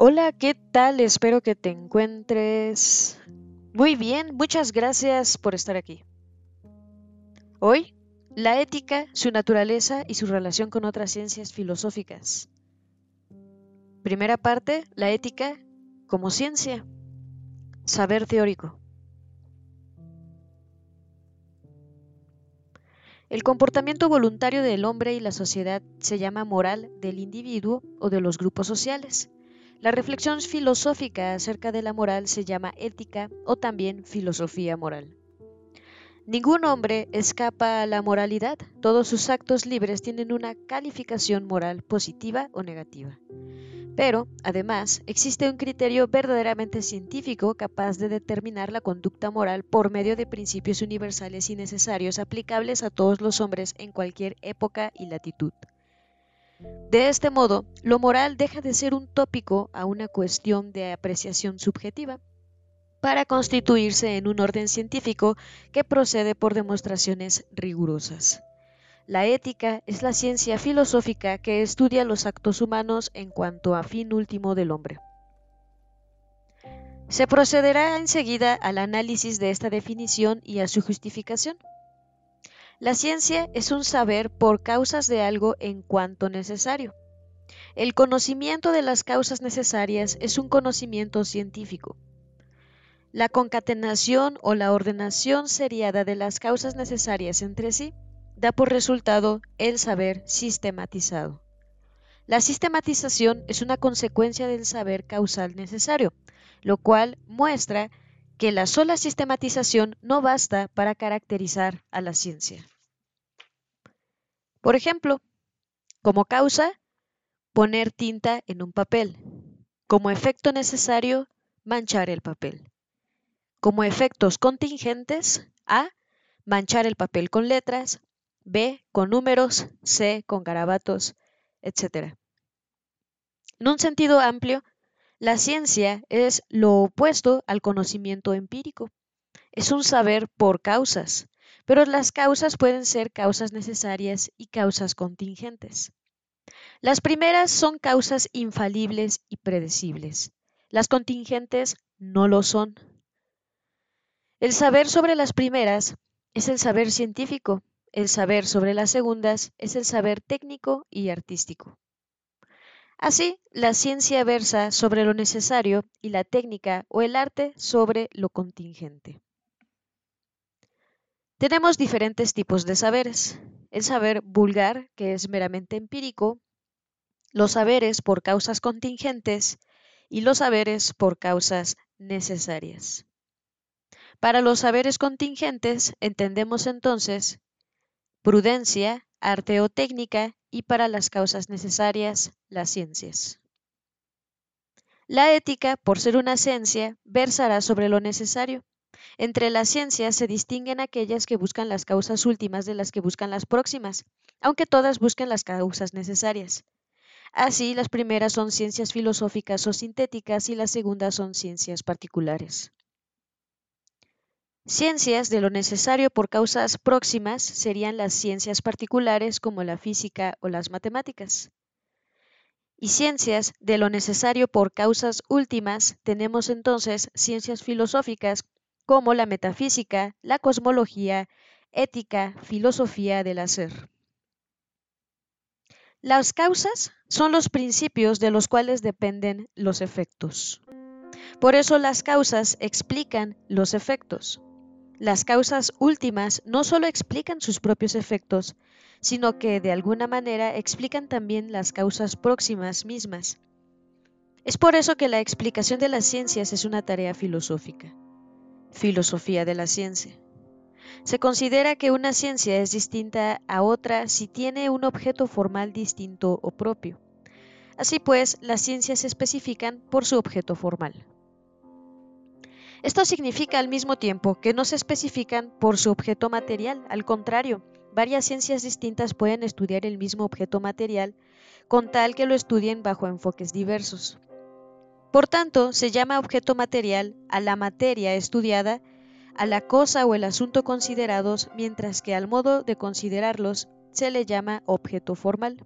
Hola, ¿qué tal? Espero que te encuentres muy bien. Muchas gracias por estar aquí. Hoy, la ética, su naturaleza y su relación con otras ciencias filosóficas. Primera parte, la ética como ciencia. Saber teórico. El comportamiento voluntario del hombre y la sociedad se llama moral del individuo o de los grupos sociales. La reflexión filosófica acerca de la moral se llama ética o también filosofía moral. Ningún hombre escapa a la moralidad, todos sus actos libres tienen una calificación moral positiva o negativa. Pero, además, existe un criterio verdaderamente científico capaz de determinar la conducta moral por medio de principios universales y necesarios aplicables a todos los hombres en cualquier época y latitud. De este modo, lo moral deja de ser un tópico a una cuestión de apreciación subjetiva para constituirse en un orden científico que procede por demostraciones rigurosas. La ética es la ciencia filosófica que estudia los actos humanos en cuanto a fin último del hombre. Se procederá enseguida al análisis de esta definición y a su justificación. La ciencia es un saber por causas de algo en cuanto necesario. El conocimiento de las causas necesarias es un conocimiento científico. La concatenación o la ordenación seriada de las causas necesarias entre sí da por resultado el saber sistematizado. La sistematización es una consecuencia del saber causal necesario, lo cual muestra que la sola sistematización no basta para caracterizar a la ciencia. Por ejemplo, como causa, poner tinta en un papel. Como efecto necesario, manchar el papel. Como efectos contingentes, A, manchar el papel con letras, B, con números, C, con garabatos, etc. En un sentido amplio, la ciencia es lo opuesto al conocimiento empírico. Es un saber por causas, pero las causas pueden ser causas necesarias y causas contingentes. Las primeras son causas infalibles y predecibles. Las contingentes no lo son. El saber sobre las primeras es el saber científico, el saber sobre las segundas es el saber técnico y artístico. Así, la ciencia versa sobre lo necesario y la técnica o el arte sobre lo contingente. Tenemos diferentes tipos de saberes. El saber vulgar, que es meramente empírico, los saberes por causas contingentes y los saberes por causas necesarias. Para los saberes contingentes entendemos entonces prudencia, arte o técnica y para las causas necesarias, las ciencias. La ética, por ser una ciencia, versará sobre lo necesario. Entre las ciencias se distinguen aquellas que buscan las causas últimas de las que buscan las próximas, aunque todas busquen las causas necesarias. Así, las primeras son ciencias filosóficas o sintéticas y las segundas son ciencias particulares. Ciencias de lo necesario por causas próximas serían las ciencias particulares como la física o las matemáticas. Y ciencias de lo necesario por causas últimas tenemos entonces ciencias filosóficas como la metafísica, la cosmología, ética, filosofía del hacer. Las causas son los principios de los cuales dependen los efectos. Por eso las causas explican los efectos. Las causas últimas no solo explican sus propios efectos, sino que de alguna manera explican también las causas próximas mismas. Es por eso que la explicación de las ciencias es una tarea filosófica. Filosofía de la ciencia. Se considera que una ciencia es distinta a otra si tiene un objeto formal distinto o propio. Así pues, las ciencias se especifican por su objeto formal. Esto significa al mismo tiempo que no se especifican por su objeto material, al contrario, varias ciencias distintas pueden estudiar el mismo objeto material con tal que lo estudien bajo enfoques diversos. Por tanto, se llama objeto material a la materia estudiada, a la cosa o el asunto considerados, mientras que al modo de considerarlos se le llama objeto formal.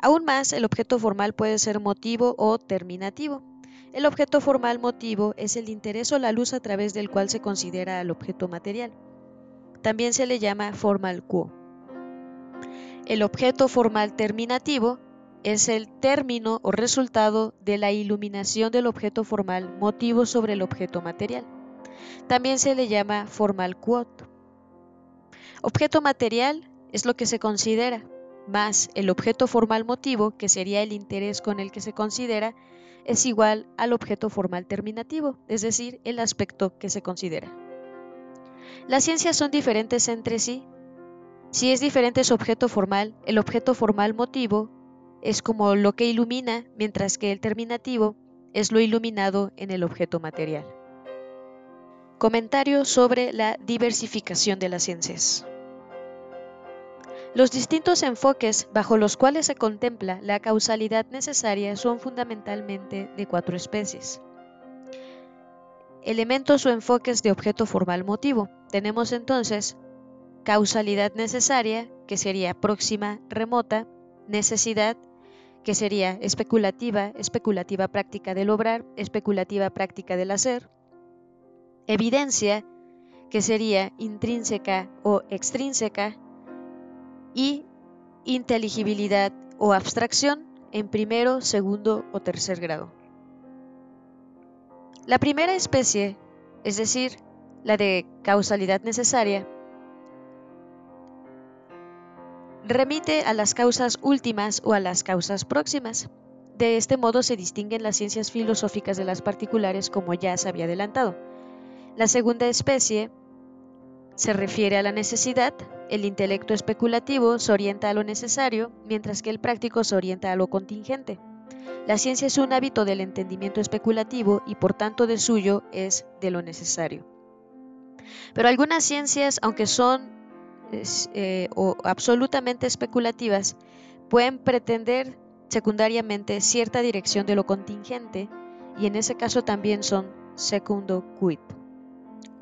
Aún más, el objeto formal puede ser motivo o terminativo. El objeto formal motivo es el interés o la luz a través del cual se considera al objeto material. También se le llama formal quo. El objeto formal terminativo es el término o resultado de la iluminación del objeto formal motivo sobre el objeto material. También se le llama formal quod. Objeto material es lo que se considera, más el objeto formal motivo, que sería el interés con el que se considera, es igual al objeto formal terminativo, es decir, el aspecto que se considera. Las ciencias son diferentes entre sí. Si es diferente su objeto formal, el objeto formal motivo es como lo que ilumina, mientras que el terminativo es lo iluminado en el objeto material. Comentario sobre la diversificación de las ciencias. Los distintos enfoques bajo los cuales se contempla la causalidad necesaria son fundamentalmente de cuatro especies. Elementos o enfoques de objeto formal motivo. Tenemos entonces causalidad necesaria, que sería próxima, remota, necesidad, que sería especulativa, especulativa práctica del obrar, especulativa práctica del hacer, evidencia, que sería intrínseca o extrínseca, y inteligibilidad o abstracción en primero, segundo o tercer grado. La primera especie, es decir, la de causalidad necesaria, remite a las causas últimas o a las causas próximas. De este modo se distinguen las ciencias filosóficas de las particulares como ya se había adelantado. La segunda especie se refiere a la necesidad, el intelecto especulativo se orienta a lo necesario, mientras que el práctico se orienta a lo contingente. La ciencia es un hábito del entendimiento especulativo y por tanto de suyo es de lo necesario. Pero algunas ciencias, aunque son eh, absolutamente especulativas, pueden pretender secundariamente cierta dirección de lo contingente y en ese caso también son secundo quid,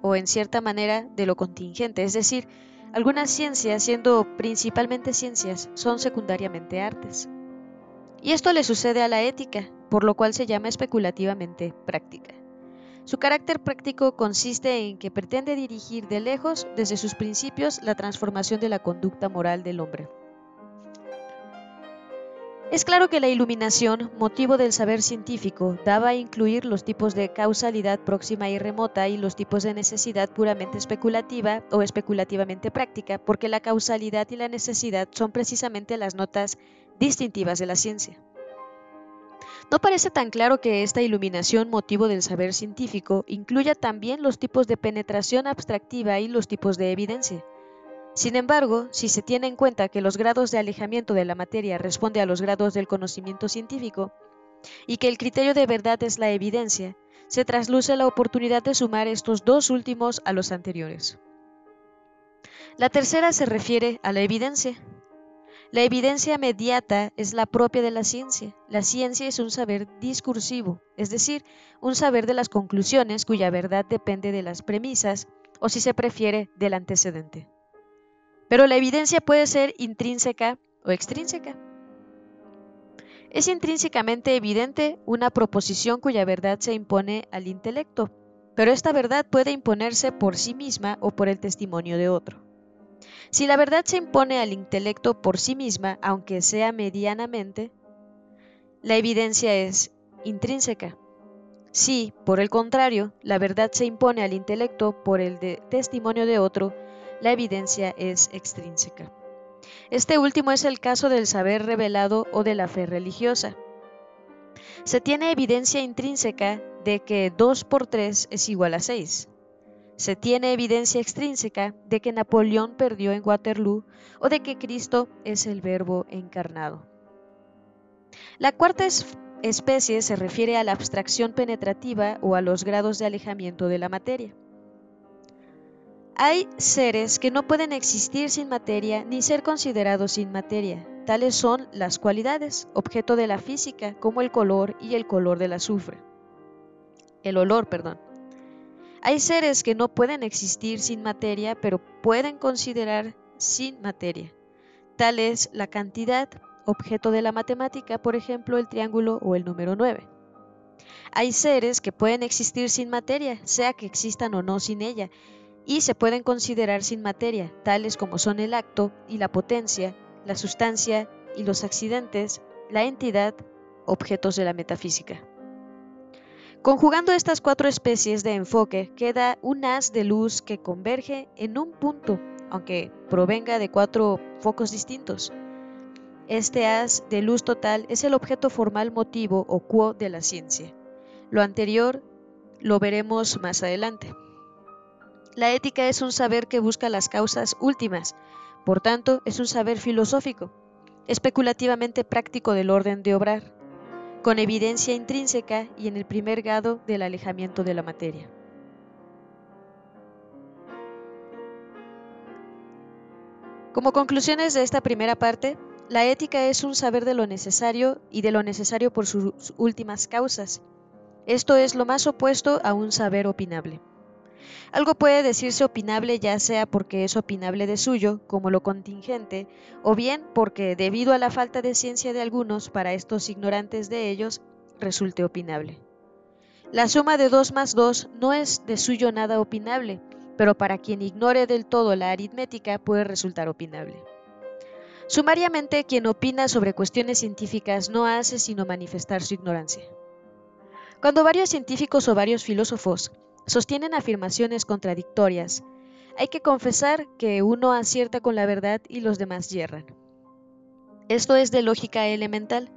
o en cierta manera de lo contingente, es decir, algunas ciencias, siendo principalmente ciencias, son secundariamente artes. Y esto le sucede a la ética, por lo cual se llama especulativamente práctica. Su carácter práctico consiste en que pretende dirigir de lejos, desde sus principios, la transformación de la conducta moral del hombre. Es claro que la iluminación, motivo del saber científico, daba a incluir los tipos de causalidad próxima y remota y los tipos de necesidad puramente especulativa o especulativamente práctica, porque la causalidad y la necesidad son precisamente las notas distintivas de la ciencia. No parece tan claro que esta iluminación motivo del saber científico incluya también los tipos de penetración abstractiva y los tipos de evidencia. Sin embargo, si se tiene en cuenta que los grados de alejamiento de la materia responde a los grados del conocimiento científico, y que el criterio de verdad es la evidencia, se trasluce la oportunidad de sumar estos dos últimos a los anteriores. La tercera se refiere a la evidencia. La evidencia mediata es la propia de la ciencia. La ciencia es un saber discursivo, es decir, un saber de las conclusiones cuya verdad depende de las premisas, o si se prefiere, del antecedente. Pero la evidencia puede ser intrínseca o extrínseca. Es intrínsecamente evidente una proposición cuya verdad se impone al intelecto, pero esta verdad puede imponerse por sí misma o por el testimonio de otro. Si la verdad se impone al intelecto por sí misma, aunque sea medianamente, la evidencia es intrínseca. Si, por el contrario, la verdad se impone al intelecto por el testimonio de otro, la evidencia es extrínseca. Este último es el caso del saber revelado o de la fe religiosa. Se tiene evidencia intrínseca de que 2 por 3 es igual a 6. Se tiene evidencia extrínseca de que Napoleón perdió en Waterloo o de que Cristo es el Verbo encarnado. La cuarta especie se refiere a la abstracción penetrativa o a los grados de alejamiento de la materia. Hay seres que no pueden existir sin materia ni ser considerados sin materia. Tales son las cualidades, objeto de la física, como el color y el color del azufre. El olor, perdón. Hay seres que no pueden existir sin materia, pero pueden considerar sin materia. Tal es la cantidad, objeto de la matemática, por ejemplo el triángulo o el número 9. Hay seres que pueden existir sin materia, sea que existan o no sin ella, y se pueden considerar sin materia, tales como son el acto y la potencia, la sustancia y los accidentes, la entidad, objetos de la metafísica. Conjugando estas cuatro especies de enfoque queda un haz de luz que converge en un punto, aunque provenga de cuatro focos distintos. Este haz de luz total es el objeto formal motivo o quo de la ciencia. Lo anterior lo veremos más adelante. La ética es un saber que busca las causas últimas, por tanto es un saber filosófico, especulativamente práctico del orden de obrar, con evidencia intrínseca y en el primer grado del alejamiento de la materia. Como conclusiones de esta primera parte, la ética es un saber de lo necesario y de lo necesario por sus últimas causas. Esto es lo más opuesto a un saber opinable. Algo puede decirse opinable ya sea porque es opinable de suyo, como lo contingente, o bien porque, debido a la falta de ciencia de algunos para estos ignorantes de ellos, resulte opinable. La suma de 2 más 2 no es de suyo nada opinable, pero para quien ignore del todo la aritmética puede resultar opinable. Sumariamente, quien opina sobre cuestiones científicas no hace sino manifestar su ignorancia. Cuando varios científicos o varios filósofos sostienen afirmaciones contradictorias. Hay que confesar que uno acierta con la verdad y los demás yerran. Esto es de lógica elemental.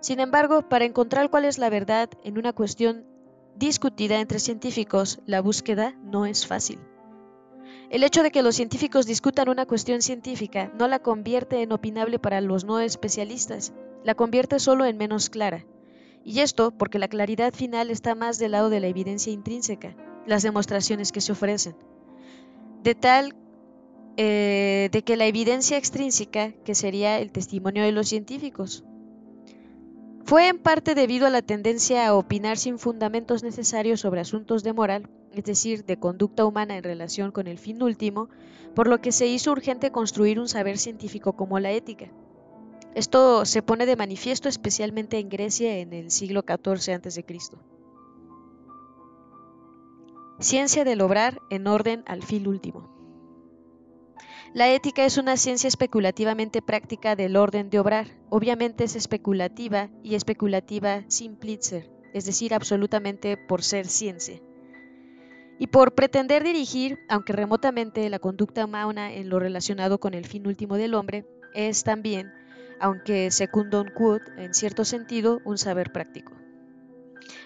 Sin embargo, para encontrar cuál es la verdad en una cuestión discutida entre científicos, la búsqueda no es fácil. El hecho de que los científicos discutan una cuestión científica no la convierte en opinable para los no especialistas, la convierte solo en menos clara. Y esto porque la claridad final está más del lado de la evidencia intrínseca, las demostraciones que se ofrecen. De tal eh, de que la evidencia extrínseca, que sería el testimonio de los científicos, fue en parte debido a la tendencia a opinar sin fundamentos necesarios sobre asuntos de moral, es decir, de conducta humana en relación con el fin último, por lo que se hizo urgente construir un saber científico como la ética. Esto se pone de manifiesto especialmente en Grecia en el siglo XIV a.C. Ciencia del obrar en orden al fin último. La ética es una ciencia especulativamente práctica del orden de obrar. Obviamente es especulativa y especulativa sin plitzer, es decir, absolutamente por ser ciencia. Y por pretender dirigir, aunque remotamente, la conducta humana en lo relacionado con el fin último del hombre, es también aunque secundum quod, en cierto sentido, un saber práctico.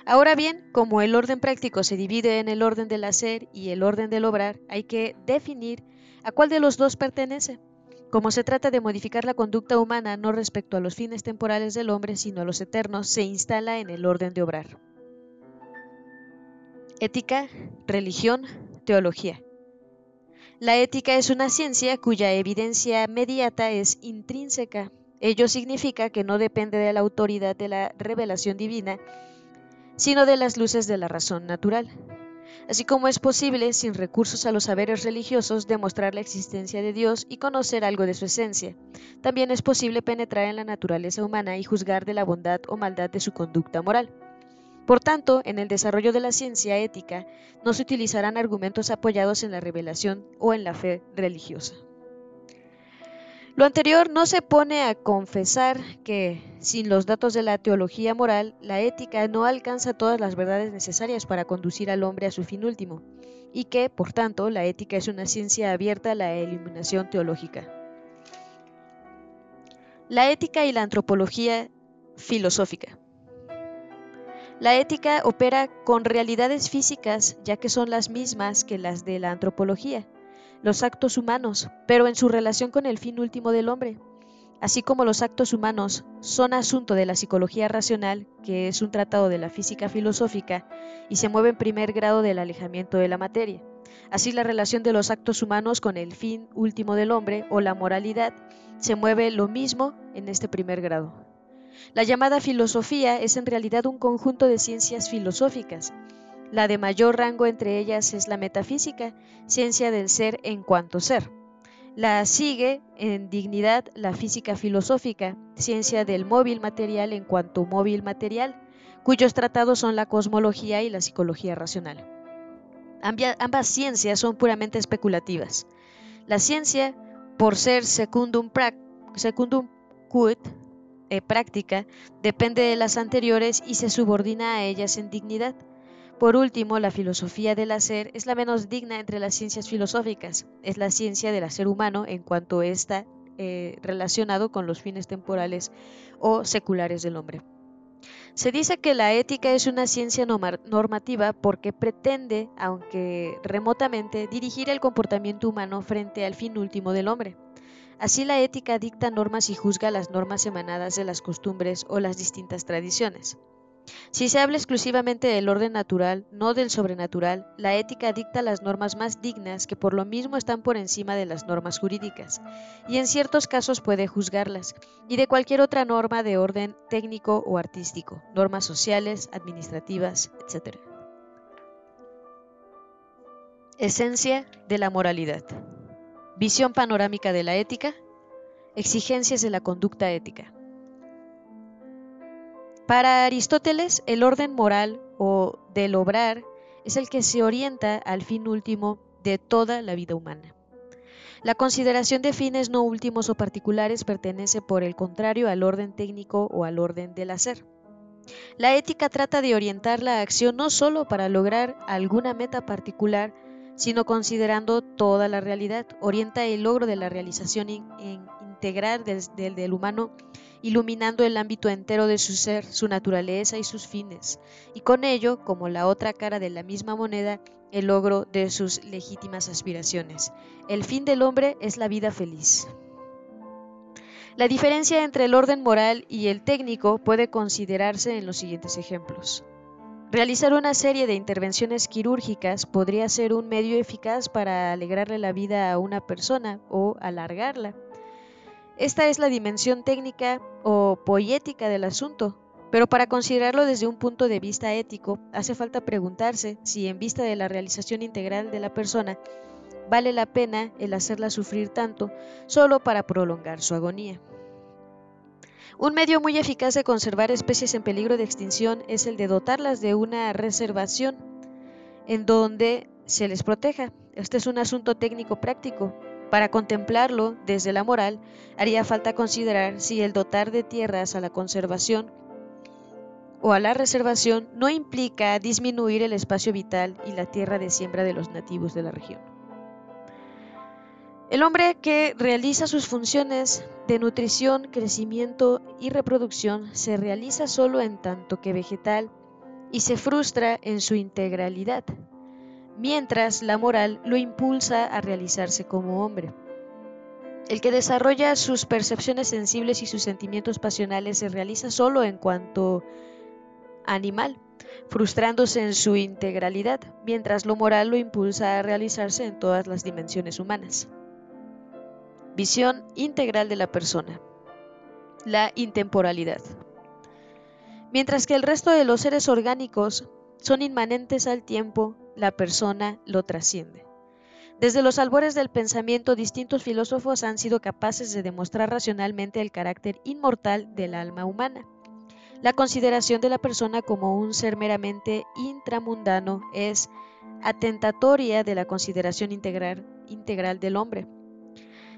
Ahora bien, como el orden práctico se divide en el orden del hacer y el orden del obrar, hay que definir a cuál de los dos pertenece. Como se trata de modificar la conducta humana no respecto a los fines temporales del hombre, sino a los eternos, se instala en el orden de obrar. Ética, religión, teología. La ética es una ciencia cuya evidencia mediata es intrínseca, Ello significa que no depende de la autoridad de la revelación divina, sino de las luces de la razón natural. Así como es posible, sin recursos a los saberes religiosos, demostrar la existencia de Dios y conocer algo de su esencia, también es posible penetrar en la naturaleza humana y juzgar de la bondad o maldad de su conducta moral. Por tanto, en el desarrollo de la ciencia ética no se utilizarán argumentos apoyados en la revelación o en la fe religiosa. Lo anterior no se pone a confesar que, sin los datos de la teología moral, la ética no alcanza todas las verdades necesarias para conducir al hombre a su fin último, y que, por tanto, la ética es una ciencia abierta a la eliminación teológica. La ética y la antropología filosófica. La ética opera con realidades físicas, ya que son las mismas que las de la antropología los actos humanos, pero en su relación con el fin último del hombre. Así como los actos humanos son asunto de la psicología racional, que es un tratado de la física filosófica, y se mueve en primer grado del alejamiento de la materia. Así la relación de los actos humanos con el fin último del hombre o la moralidad se mueve lo mismo en este primer grado. La llamada filosofía es en realidad un conjunto de ciencias filosóficas, la de mayor rango entre ellas es la metafísica, ciencia del ser en cuanto ser. La sigue en dignidad la física filosófica, ciencia del móvil material en cuanto móvil material, cuyos tratados son la cosmología y la psicología racional. Ambas ciencias son puramente especulativas. La ciencia, por ser secundum, secundum quid, eh, práctica, depende de las anteriores y se subordina a ellas en dignidad. Por último, la filosofía del hacer es la menos digna entre las ciencias filosóficas. Es la ciencia del hacer humano en cuanto está eh, relacionado con los fines temporales o seculares del hombre. Se dice que la ética es una ciencia normativa porque pretende, aunque remotamente, dirigir el comportamiento humano frente al fin último del hombre. Así la ética dicta normas y juzga las normas emanadas de las costumbres o las distintas tradiciones. Si se habla exclusivamente del orden natural, no del sobrenatural, la ética dicta las normas más dignas que por lo mismo están por encima de las normas jurídicas, y en ciertos casos puede juzgarlas, y de cualquier otra norma de orden técnico o artístico, normas sociales, administrativas, etc. Esencia de la moralidad. Visión panorámica de la ética. Exigencias de la conducta ética. Para Aristóteles, el orden moral o del obrar es el que se orienta al fin último de toda la vida humana. La consideración de fines no últimos o particulares pertenece, por el contrario, al orden técnico o al orden del hacer. La ética trata de orientar la acción no solo para lograr alguna meta particular, sino considerando toda la realidad. Orienta el logro de la realización integral del humano iluminando el ámbito entero de su ser, su naturaleza y sus fines, y con ello, como la otra cara de la misma moneda, el logro de sus legítimas aspiraciones. El fin del hombre es la vida feliz. La diferencia entre el orden moral y el técnico puede considerarse en los siguientes ejemplos. Realizar una serie de intervenciones quirúrgicas podría ser un medio eficaz para alegrarle la vida a una persona o alargarla. Esta es la dimensión técnica o poética del asunto, pero para considerarlo desde un punto de vista ético, hace falta preguntarse si en vista de la realización integral de la persona, vale la pena el hacerla sufrir tanto solo para prolongar su agonía. Un medio muy eficaz de conservar especies en peligro de extinción es el de dotarlas de una reservación en donde se les proteja. Este es un asunto técnico práctico, para contemplarlo desde la moral, haría falta considerar si el dotar de tierras a la conservación o a la reservación no implica disminuir el espacio vital y la tierra de siembra de los nativos de la región. El hombre que realiza sus funciones de nutrición, crecimiento y reproducción se realiza solo en tanto que vegetal y se frustra en su integralidad, mientras la moral lo impulsa a realizarse como hombre. El que desarrolla sus percepciones sensibles y sus sentimientos pasionales se realiza solo en cuanto animal, frustrándose en su integralidad, mientras lo moral lo impulsa a realizarse en todas las dimensiones humanas. Visión integral de la persona. La intemporalidad. Mientras que el resto de los seres orgánicos son inmanentes al tiempo, la persona lo trasciende. Desde los albores del pensamiento, distintos filósofos han sido capaces de demostrar racionalmente el carácter inmortal del alma humana. La consideración de la persona como un ser meramente intramundano es atentatoria de la consideración integral, del hombre.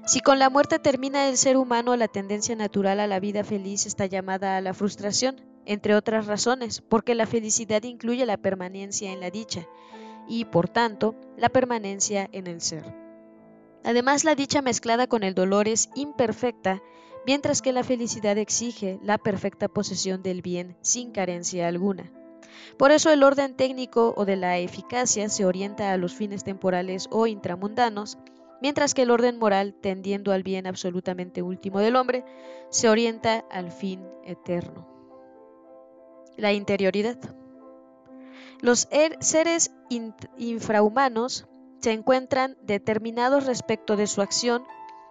Si con la muerte termina el ser humano, la tendencia natural a la vida feliz está llamada a la frustración, entre otras razones, porque la felicidad incluye la permanencia en la dicha, y, por tanto, la permanencia en el ser. Además, la dicha mezclada con el dolor es imperfecta, mientras que la felicidad exige la perfecta posesión del bien sin carencia alguna. Por eso el orden técnico o de la eficacia se orienta a los fines temporales o intramundanos, mientras que el orden moral, tendiendo al bien absolutamente último del hombre, se orienta al fin eterno. La interioridad. Los er, seres infrahumanos se encuentran determinados respecto de su acción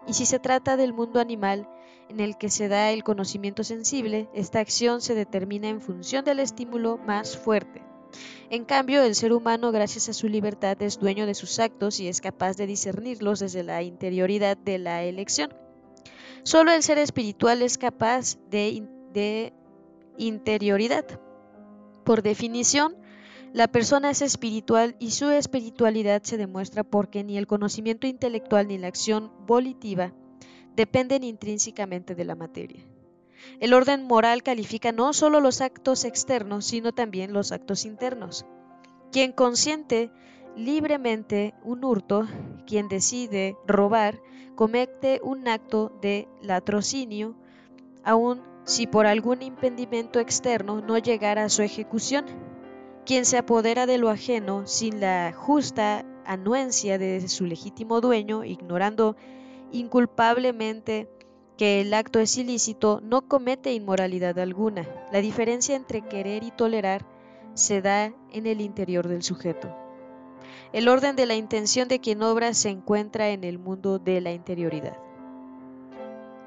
y si se trata del mundo animal en el que se da el conocimiento sensible, esta acción se determina en función del estímulo más fuerte. En cambio, el ser humano, gracias a su libertad, es dueño de sus actos y es capaz de discernirlos desde la interioridad de la elección. Solo el ser espiritual es capaz de, de interioridad. Por definición, la persona es espiritual y su espiritualidad se demuestra porque ni el conocimiento intelectual ni la acción volitiva dependen intrínsecamente de la materia. El orden moral califica no solo los actos externos, sino también los actos internos. Quien consiente libremente un hurto, quien decide robar, comete un acto de latrocinio, aun si por algún impedimento externo no llegara a su ejecución quien se apodera de lo ajeno sin la justa anuencia de su legítimo dueño, ignorando inculpablemente que el acto es ilícito, no comete inmoralidad alguna. La diferencia entre querer y tolerar se da en el interior del sujeto. El orden de la intención de quien obra se encuentra en el mundo de la interioridad.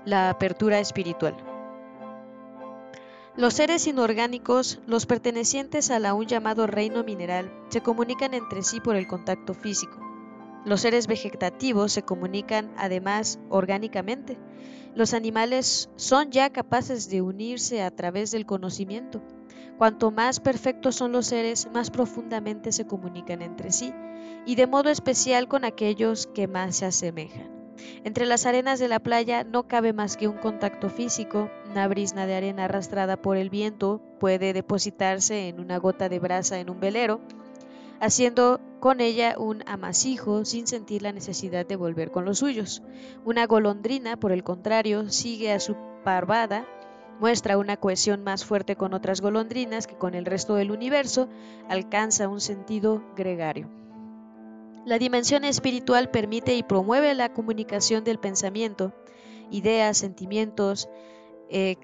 La apertura espiritual. Los seres inorgánicos, los pertenecientes al aún llamado reino mineral, se comunican entre sí por el contacto físico. Los seres vegetativos se comunican además orgánicamente. Los animales son ya capaces de unirse a través del conocimiento. Cuanto más perfectos son los seres, más profundamente se comunican entre sí, y de modo especial con aquellos que más se asemejan. Entre las arenas de la playa no cabe más que un contacto físico, una brisna de arena arrastrada por el viento puede depositarse en una gota de brasa en un velero, haciendo con ella un amasijo sin sentir la necesidad de volver con los suyos. Una golondrina, por el contrario, sigue a su parvada, muestra una cohesión más fuerte con otras golondrinas que con el resto del universo, alcanza un sentido gregario. La dimensión espiritual permite y promueve la comunicación del pensamiento, ideas, sentimientos, eh,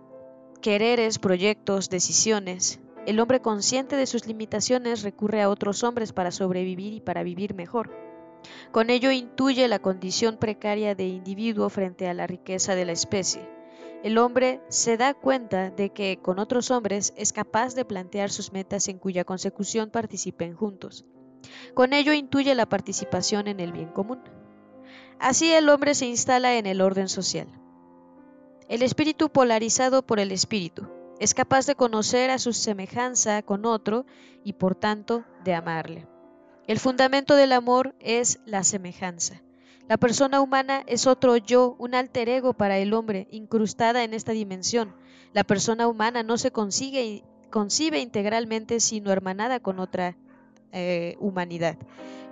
quereres, proyectos, decisiones. El hombre consciente de sus limitaciones recurre a otros hombres para sobrevivir y para vivir mejor. Con ello intuye la condición precaria de individuo frente a la riqueza de la especie. El hombre se da cuenta de que con otros hombres es capaz de plantear sus metas en cuya consecución participen juntos. Con ello intuye la participación en el bien común. Así el hombre se instala en el orden social. El espíritu polarizado por el espíritu es capaz de conocer a su semejanza con otro y por tanto de amarle. El fundamento del amor es la semejanza. La persona humana es otro yo, un alter ego para el hombre, incrustada en esta dimensión. La persona humana no se consigue, concibe integralmente sino hermanada con otra eh, humanidad.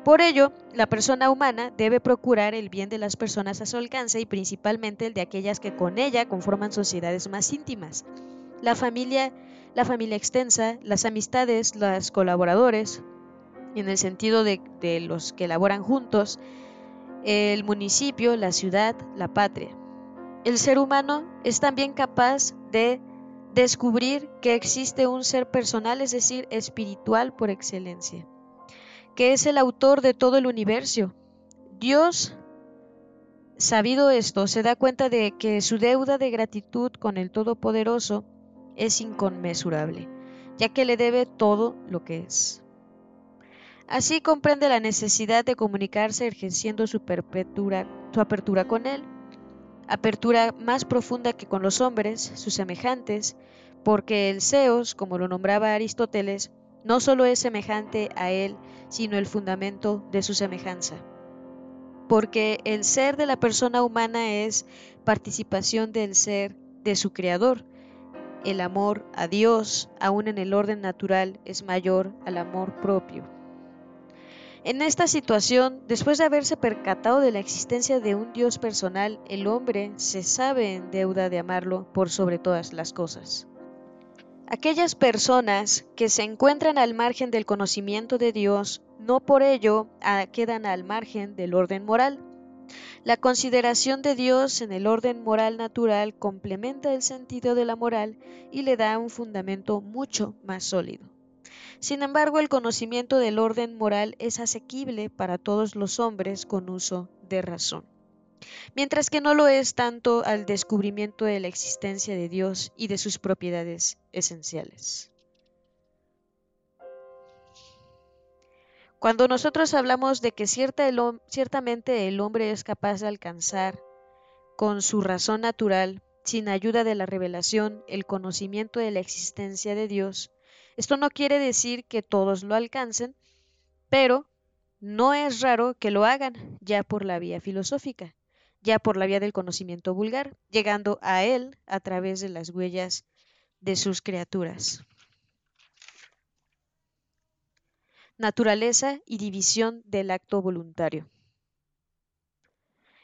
Por ello, la persona humana debe procurar el bien de las personas a su alcance y principalmente el de aquellas que con ella conforman sociedades más íntimas. La familia, la familia extensa, las amistades, los colaboradores, en el sentido de, de los que laboran juntos, el municipio, la ciudad, la patria. El ser humano es también capaz de descubrir que existe un ser personal, es decir, espiritual por excelencia, que es el autor de todo el universo. Dios, sabido esto, se da cuenta de que su deuda de gratitud con el Todopoderoso es inconmensurable, ya que le debe todo lo que es. Así comprende la necesidad de comunicarse ejerciendo su, su apertura con Él apertura más profunda que con los hombres, sus semejantes, porque el Seos, como lo nombraba Aristóteles, no solo es semejante a él, sino el fundamento de su semejanza. Porque el ser de la persona humana es participación del ser de su Creador. El amor a Dios, aun en el orden natural, es mayor al amor propio. En esta situación, después de haberse percatado de la existencia de un Dios personal, el hombre se sabe en deuda de amarlo por sobre todas las cosas. Aquellas personas que se encuentran al margen del conocimiento de Dios no por ello ah, quedan al margen del orden moral. La consideración de Dios en el orden moral natural complementa el sentido de la moral y le da un fundamento mucho más sólido. Sin embargo, el conocimiento del orden moral es asequible para todos los hombres con uso de razón, mientras que no lo es tanto al descubrimiento de la existencia de Dios y de sus propiedades esenciales. Cuando nosotros hablamos de que ciertamente el hombre es capaz de alcanzar con su razón natural, sin ayuda de la revelación, el conocimiento de la existencia de Dios, esto no quiere decir que todos lo alcancen, pero no es raro que lo hagan ya por la vía filosófica, ya por la vía del conocimiento vulgar, llegando a él a través de las huellas de sus criaturas. Naturaleza y división del acto voluntario.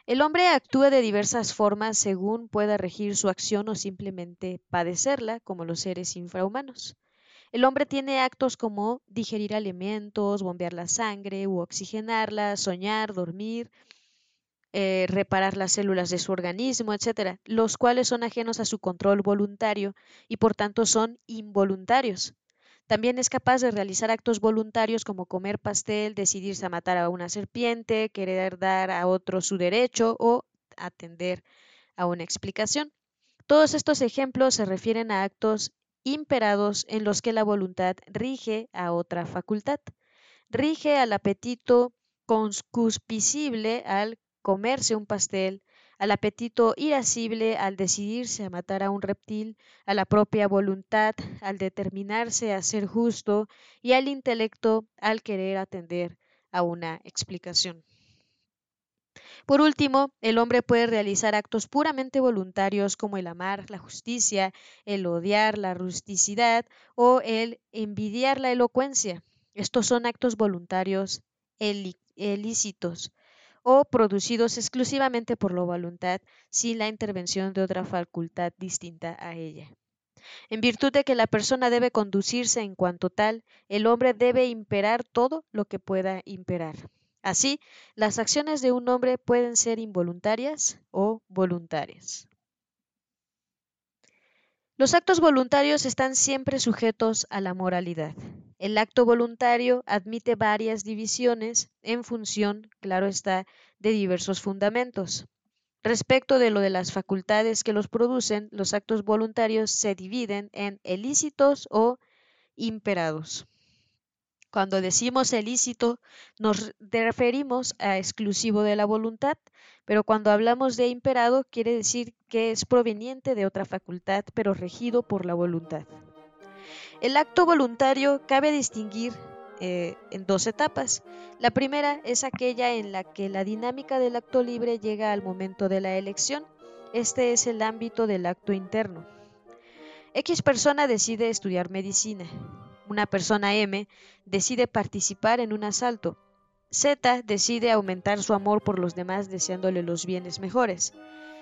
El hombre actúa de diversas formas según pueda regir su acción o simplemente padecerla, como los seres infrahumanos. El hombre tiene actos como digerir alimentos, bombear la sangre u oxigenarla, soñar, dormir, eh, reparar las células de su organismo, etc., los cuales son ajenos a su control voluntario y por tanto son involuntarios. También es capaz de realizar actos voluntarios como comer pastel, decidirse a matar a una serpiente, querer dar a otro su derecho o atender a una explicación. Todos estos ejemplos se refieren a actos imperados en los que la voluntad rige a otra facultad. Rige al apetito concupiscible al comerse un pastel, al apetito irascible al decidirse a matar a un reptil, a la propia voluntad al determinarse a ser justo y al intelecto al querer atender a una explicación. Por último, el hombre puede realizar actos puramente voluntarios como el amar la justicia, el odiar la rusticidad o el envidiar la elocuencia. Estos son actos voluntarios ilícitos o producidos exclusivamente por la voluntad sin la intervención de otra facultad distinta a ella. En virtud de que la persona debe conducirse en cuanto tal, el hombre debe imperar todo lo que pueda imperar. Así, las acciones de un hombre pueden ser involuntarias o voluntarias. Los actos voluntarios están siempre sujetos a la moralidad. El acto voluntario admite varias divisiones en función, claro está, de diversos fundamentos. Respecto de lo de las facultades que los producen, los actos voluntarios se dividen en ilícitos o imperados. Cuando decimos ilícito, nos referimos a exclusivo de la voluntad, pero cuando hablamos de imperado, quiere decir que es proveniente de otra facultad, pero regido por la voluntad. El acto voluntario cabe distinguir eh, en dos etapas. La primera es aquella en la que la dinámica del acto libre llega al momento de la elección. Este es el ámbito del acto interno. X persona decide estudiar medicina una persona M decide participar en un asalto. Z decide aumentar su amor por los demás deseándole los bienes mejores.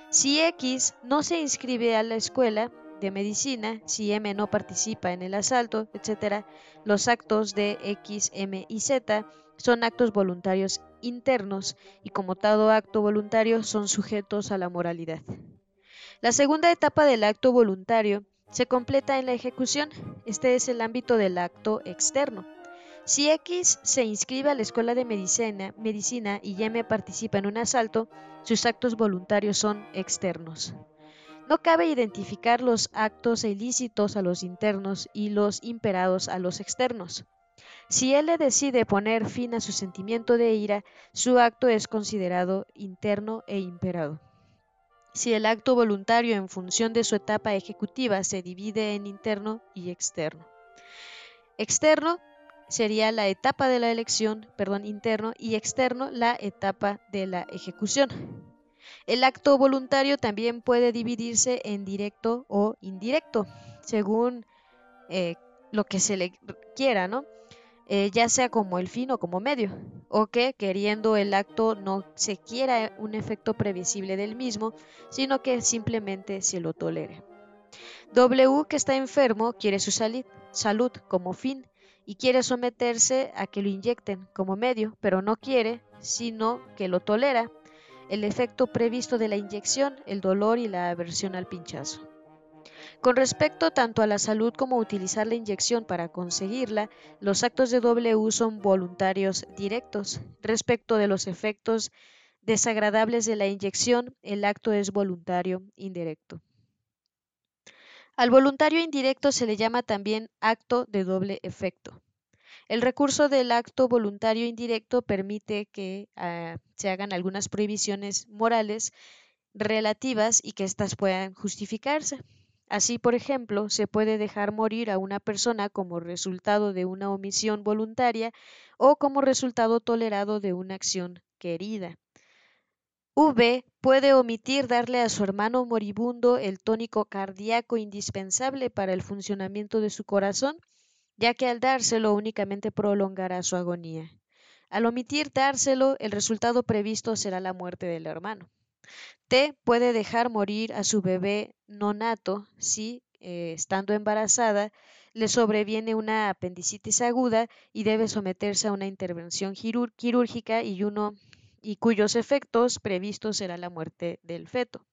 Si X no se inscribe a la escuela de medicina, si M no participa en el asalto, etc., los actos de X, M y Z son actos voluntarios internos y como todo acto voluntario son sujetos a la moralidad. La segunda etapa del acto voluntario se completa en la ejecución. Este es el ámbito del acto externo. Si X se inscribe a la escuela de medicina, medicina y Y participa en un asalto, sus actos voluntarios son externos. No cabe identificar los actos ilícitos a los internos y los imperados a los externos. Si él decide poner fin a su sentimiento de ira, su acto es considerado interno e imperado. Si el acto voluntario en función de su etapa ejecutiva se divide en interno y externo. Externo sería la etapa de la elección, perdón, interno, y externo la etapa de la ejecución. El acto voluntario también puede dividirse en directo o indirecto, según eh, lo que se le quiera, ¿no? Eh, ya sea como el fin o como medio, o que queriendo el acto no se quiera un efecto previsible del mismo, sino que simplemente se lo tolere. W, que está enfermo, quiere su salud como fin y quiere someterse a que lo inyecten como medio, pero no quiere, sino que lo tolera, el efecto previsto de la inyección, el dolor y la aversión al pinchazo. Con respecto tanto a la salud como a utilizar la inyección para conseguirla, los actos de W son voluntarios directos. Respecto de los efectos desagradables de la inyección, el acto es voluntario indirecto. Al voluntario indirecto se le llama también acto de doble efecto. El recurso del acto voluntario indirecto permite que ah, se hagan algunas prohibiciones morales relativas y que éstas puedan justificarse. Así, por ejemplo, se puede dejar morir a una persona como resultado de una omisión voluntaria o como resultado tolerado de una acción querida. V puede omitir darle a su hermano moribundo el tónico cardíaco indispensable para el funcionamiento de su corazón, ya que al dárselo únicamente prolongará su agonía. Al omitir dárselo, el resultado previsto será la muerte del hermano. T puede dejar morir a su bebé nonato si, eh, estando embarazada, le sobreviene una apendicitis aguda y debe someterse a una intervención quirúrgica y, uno, y cuyos efectos previstos será la muerte del feto.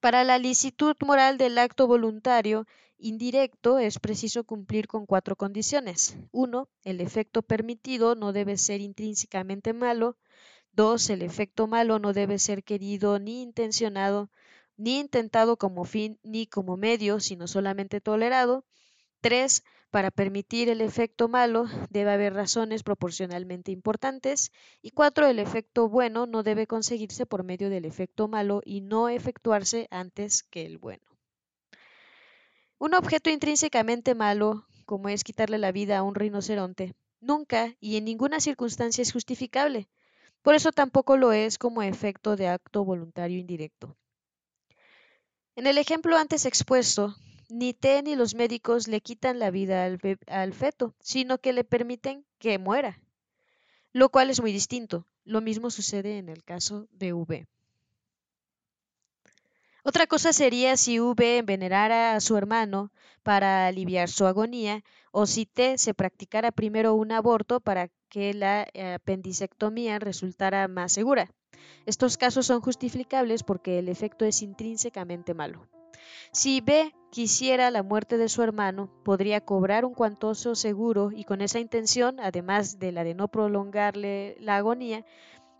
Para la licitud moral del acto voluntario indirecto es preciso cumplir con cuatro condiciones. Uno, el efecto permitido no debe ser intrínsecamente malo. Dos, el efecto malo no debe ser querido ni intencionado, ni intentado como fin ni como medio, sino solamente tolerado. Tres, para permitir el efecto malo debe haber razones proporcionalmente importantes. Y cuatro, el efecto bueno no debe conseguirse por medio del efecto malo y no efectuarse antes que el bueno. Un objeto intrínsecamente malo, como es quitarle la vida a un rinoceronte, nunca y en ninguna circunstancia es justificable, por eso tampoco lo es como efecto de acto voluntario indirecto. En el ejemplo antes expuesto, ni T ni los médicos le quitan la vida al, feto, sino que le permiten que muera, lo cual es muy distinto. Lo mismo sucede en el caso de V. Otra cosa sería si V envenenara a su hermano para aliviar su agonía o si T se practicara primero un aborto para que la eh, apendicectomía resultara más segura. Estos casos son justificables porque el efecto es intrínsecamente malo. Si B quisiera la muerte de su hermano, podría cobrar un cuantoso seguro y con esa intención, además de la de no prolongarle la agonía,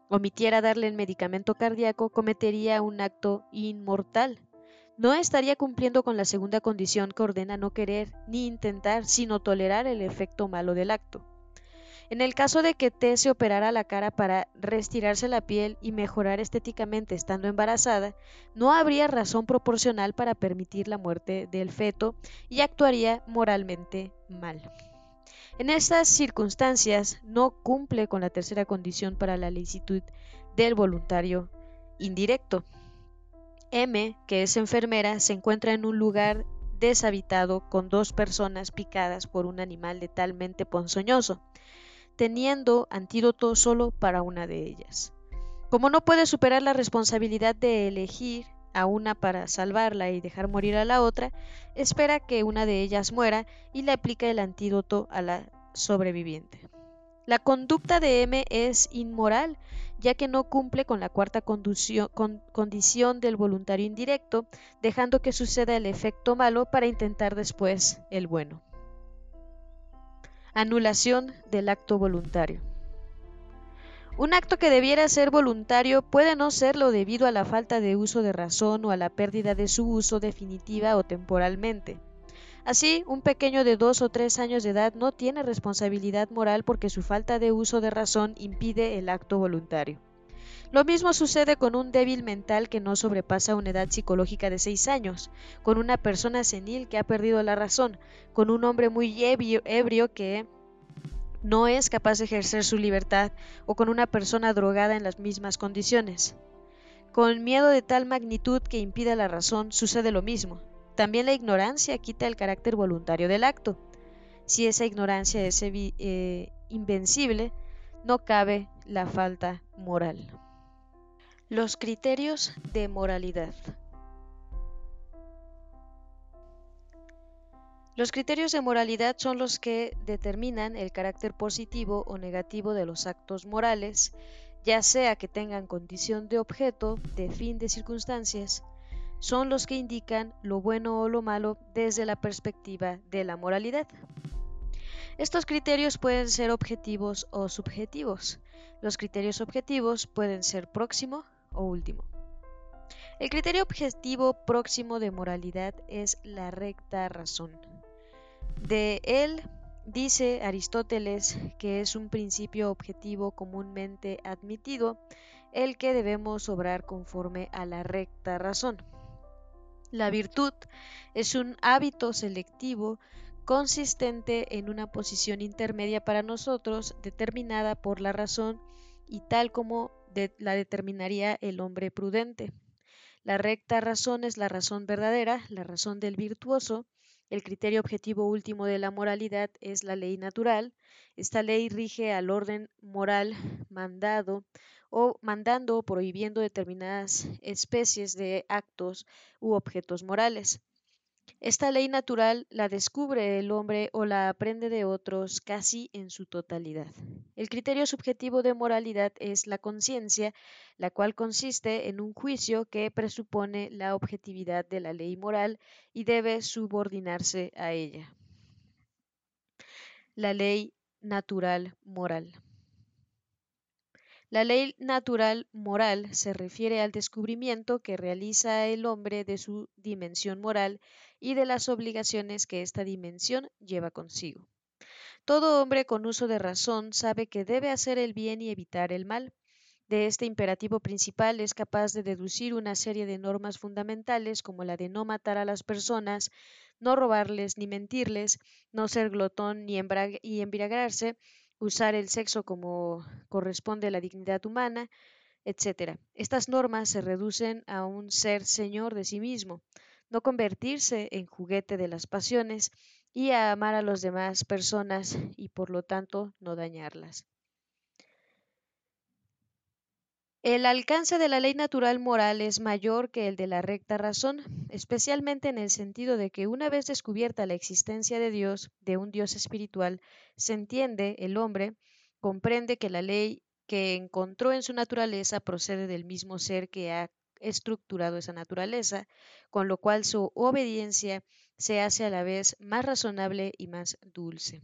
omitiera darle el medicamento cardíaco, cometería un acto inmortal. No estaría cumpliendo con la segunda condición que ordena no querer ni intentar, sino tolerar el efecto malo del acto. En el caso de que T se operara la cara para restirarse la piel y mejorar estéticamente estando embarazada, no habría razón proporcional para permitir la muerte del feto y actuaría moralmente mal. En estas circunstancias no cumple con la tercera condición para la licitud del voluntario indirecto. M, que es enfermera, se encuentra en un lugar deshabitado con dos personas picadas por un animal letalmente ponzoñoso teniendo antídoto solo para una de ellas. Como no puede superar la responsabilidad de elegir a una para salvarla y dejar morir a la otra, espera que una de ellas muera y le aplica el antídoto a la sobreviviente. La conducta de M es inmoral, ya que no cumple con la cuarta condición del voluntario indirecto, dejando que suceda el efecto malo para intentar después el bueno. Anulación del acto voluntario. Un acto que debiera ser voluntario puede no serlo debido a la falta de uso de razón o a la pérdida de su uso definitiva o temporalmente. Así, un pequeño de dos o tres años de edad no tiene responsabilidad moral porque su falta de uso de razón impide el acto voluntario. Lo mismo sucede con un débil mental que no sobrepasa una edad psicológica de 6 años, con una persona senil que ha perdido la razón, con un hombre muy ebrio, que no es capaz de ejercer su libertad o con una persona drogada en las mismas condiciones. Con miedo de tal magnitud que impida la razón sucede lo mismo. También la ignorancia quita el carácter voluntario del acto. Si esa ignorancia es eh, invencible, no cabe la falta moral. Los criterios de moralidad. Los criterios de moralidad son los que determinan el carácter positivo o negativo de los actos morales, ya sea que tengan condición de objeto, de fin de circunstancias, son los que indican lo bueno o lo malo desde la perspectiva de la moralidad. Estos criterios pueden ser objetivos o subjetivos. Los criterios objetivos pueden ser próximo, o último. El criterio objetivo próximo de moralidad es la recta razón. De él Dice Aristóteles que es un principio objetivo comúnmente admitido el que debemos obrar conforme a la recta razón. La virtud es un hábito selectivo consistente en una posición intermedia para nosotros determinada por la razón y tal como la determinaría el hombre prudente. La recta razón es la razón verdadera, la razón del virtuoso. El criterio objetivo último de la moralidad es la ley natural. Esta ley rige al orden moral mandado o mandando o prohibiendo determinadas especies de actos u objetos morales. Esta ley natural la descubre el hombre o la aprende de otros casi en su totalidad. El criterio subjetivo de moralidad es la conciencia, la cual consiste en un juicio que presupone la objetividad de la ley moral y debe subordinarse a ella. La ley natural moral. La ley natural moral se refiere al descubrimiento que realiza el hombre de su dimensión moral y de las obligaciones que esta dimensión lleva consigo. Todo hombre con uso de razón sabe que debe hacer el bien y evitar el mal. De este imperativo principal es capaz de deducir una serie de normas fundamentales como la de no matar a las personas, no robarles ni mentirles, no ser glotón ni embriagarse, usar el sexo como corresponde a la dignidad humana, etc. Estas normas se reducen a un ser señor de sí mismo, no convertirse en juguete de las pasiones y a amar a las demás personas y por lo tanto no dañarlas. El alcance de la ley natural moral es mayor que el de la recta razón, especialmente en el sentido de que una vez descubierta la existencia de Dios, de un Dios espiritual, se entiende, el hombre comprende que la ley que encontró en su naturaleza procede del mismo ser que ha estructurado esa naturaleza, con lo cual su obediencia se hace a la vez más razonable y más dulce.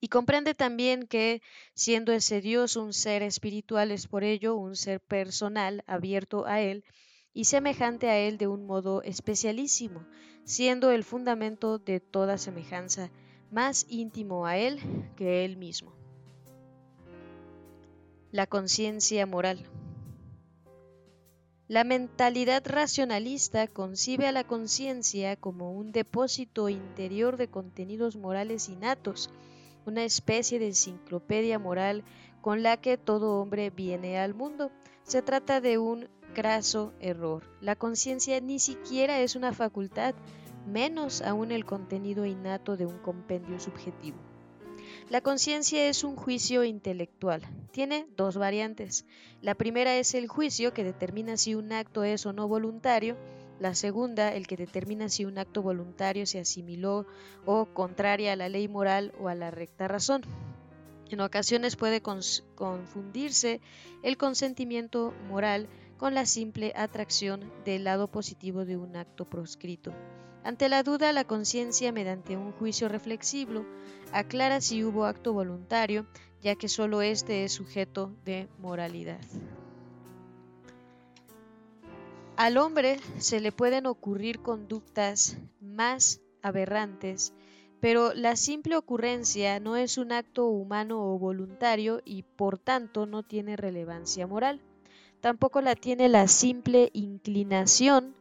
Y comprende también que, siendo ese Dios un ser espiritual, es por ello un ser personal, abierto a Él y semejante a Él de un modo especialísimo, siendo el fundamento de toda semejanza más íntimo a Él que Él mismo. La conciencia moral. La mentalidad racionalista concibe a la conciencia como un depósito interior de contenidos morales innatos, una especie de enciclopedia moral con la que todo hombre viene al mundo. Se trata de un graso error. La conciencia ni siquiera es una facultad, menos aún el contenido innato de un compendio subjetivo. La conciencia es un juicio intelectual. Tiene dos variantes. La primera es el juicio que determina si un acto es o no voluntario la segunda, el que determina si un acto voluntario se asimiló o contraria a la ley moral o a la recta razón. En ocasiones puede confundirse el consentimiento moral con la simple atracción del lado positivo de un acto proscrito. Ante la duda, la conciencia, mediante un juicio reflexivo, aclara si hubo acto voluntario, ya que sólo éste es sujeto de moralidad. Al hombre se le pueden ocurrir conductas más aberrantes, pero la simple ocurrencia no es un acto humano o voluntario y por tanto no tiene relevancia moral. Tampoco la tiene la simple inclinación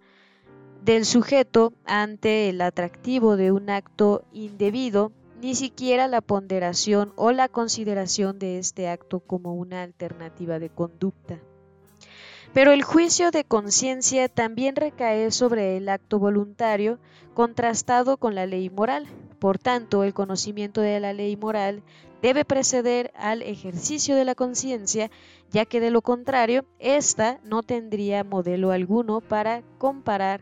del sujeto ante el atractivo de un acto indebido, ni siquiera la ponderación o la consideración de este acto como una alternativa de conducta. Pero el juicio de conciencia también recae sobre el acto voluntario contrastado con la ley moral. Por tanto, el conocimiento de la ley moral debe preceder al ejercicio de la conciencia, ya que de lo contrario, ésta no tendría modelo alguno para comparar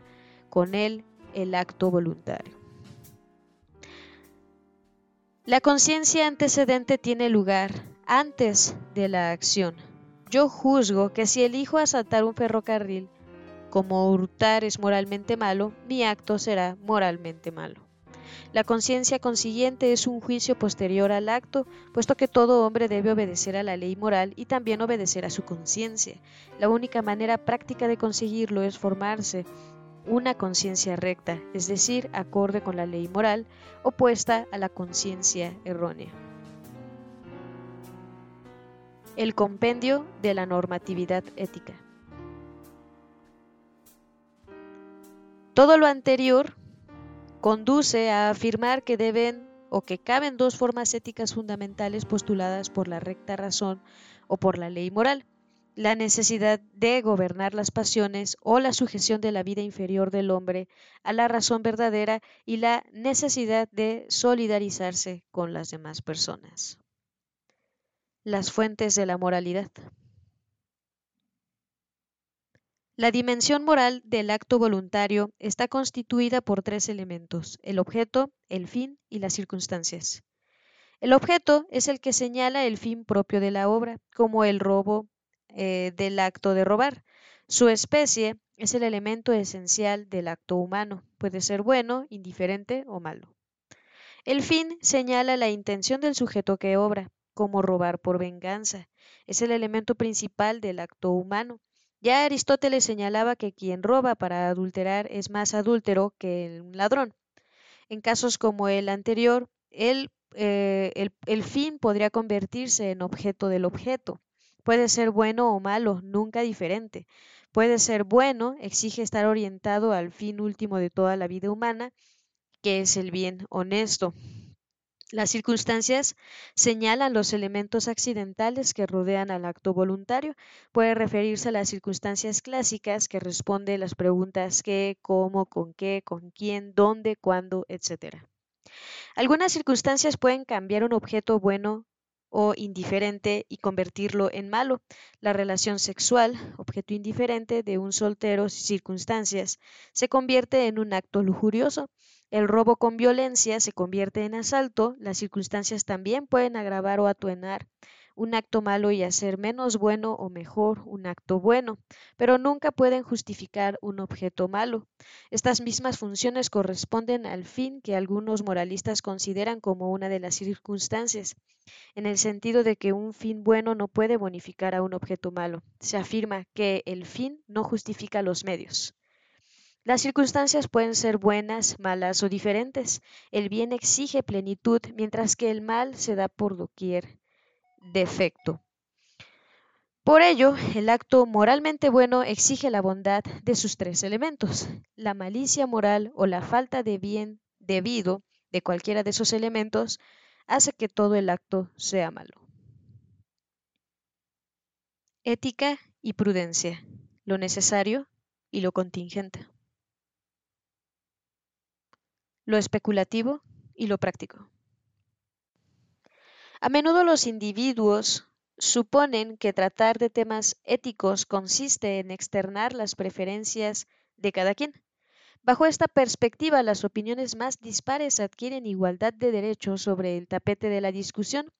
con él el acto voluntario. La conciencia antecedente tiene lugar antes de la acción yo juzgo que si elijo asaltar un ferrocarril, como hurtar es moralmente malo, mi acto será moralmente malo. La conciencia consiguiente es un juicio posterior al acto, puesto que todo hombre debe obedecer a la ley moral y también obedecer a su conciencia. La única manera práctica de conseguirlo es formarse una conciencia recta, es decir, acorde con la ley moral, opuesta a la conciencia errónea. El compendio de la normatividad ética. Todo lo anterior conduce a afirmar que deben o que caben dos formas éticas fundamentales postuladas por la recta razón o por la ley moral la necesidad de gobernar las pasiones o la sujeción de la vida inferior del hombre a la razón verdadera y la necesidad de solidarizarse con las demás personas. Las fuentes de la moralidad. La dimensión moral del acto voluntario está constituida por tres elementos, el objeto, el fin y las circunstancias. El objeto es el que señala el fin propio de la obra, como el robo, eh, del acto de robar. Su especie es el elemento esencial del acto humano. Puede ser bueno, indiferente o malo. El fin señala la intención del sujeto que obra, como robar por venganza. Es el elemento principal del acto humano. Ya Aristóteles señalaba que quien roba para adulterar es más adúltero que un ladrón. En casos como el anterior, el, eh, el fin podría convertirse en objeto del objeto. Puede ser bueno o malo, nunca diferente. Puede ser bueno, exige estar orientado al fin último de toda la vida humana, que es el bien honesto. Las circunstancias señalan los elementos accidentales que rodean al acto voluntario. Puede referirse a las circunstancias clásicas que responde las preguntas qué, cómo, con qué, con quién, dónde, cuándo, etc. Algunas circunstancias pueden cambiar un objeto bueno o indiferente y convertirlo en malo. La relación sexual, objeto indiferente de un soltero circunstancias, se convierte en un acto lujurioso. El robo con violencia se convierte en asalto. Las circunstancias también pueden agravar o atuenar un acto malo y hacer menos bueno o mejor un acto bueno, pero nunca pueden justificar un objeto malo. Estas mismas funciones corresponden al fin que algunos moralistas consideran como una de las circunstancias, en el sentido de que un fin bueno no puede bonificar a un objeto malo. Se afirma que el fin no justifica los medios. Las circunstancias pueden ser buenas, malas o diferentes. El bien exige plenitud, mientras que el mal se da por doquier defecto. Por ello, el acto moralmente bueno exige la bondad de sus tres elementos. La malicia moral o la falta de bien debido de cualquiera de esos elementos hace que todo el acto sea malo. Ética y prudencia, lo necesario y lo contingente. Lo especulativo y lo práctico. A menudo los individuos suponen que tratar de temas éticos consiste en externar las preferencias de cada quien. Bajo esta perspectiva, las opiniones más dispares adquieren igualdad de derechos sobre el tapete de la discusión.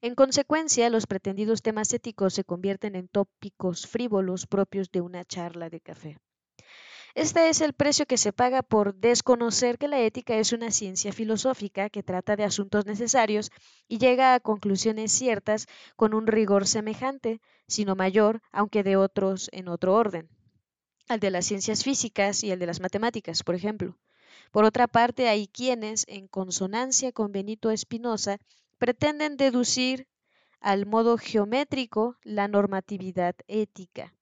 En consecuencia, los pretendidos temas éticos se convierten en tópicos frívolos propios de una charla de café. Este es el precio que se paga por desconocer que la ética es una ciencia filosófica que trata de asuntos necesarios y llega a conclusiones ciertas con un rigor semejante, sino mayor, aunque de otros en otro orden, al de las ciencias físicas y el de las matemáticas, por ejemplo. Por otra parte, hay quienes, en consonancia con Benito Espinosa, pretenden deducir al modo geométrico la normatividad ética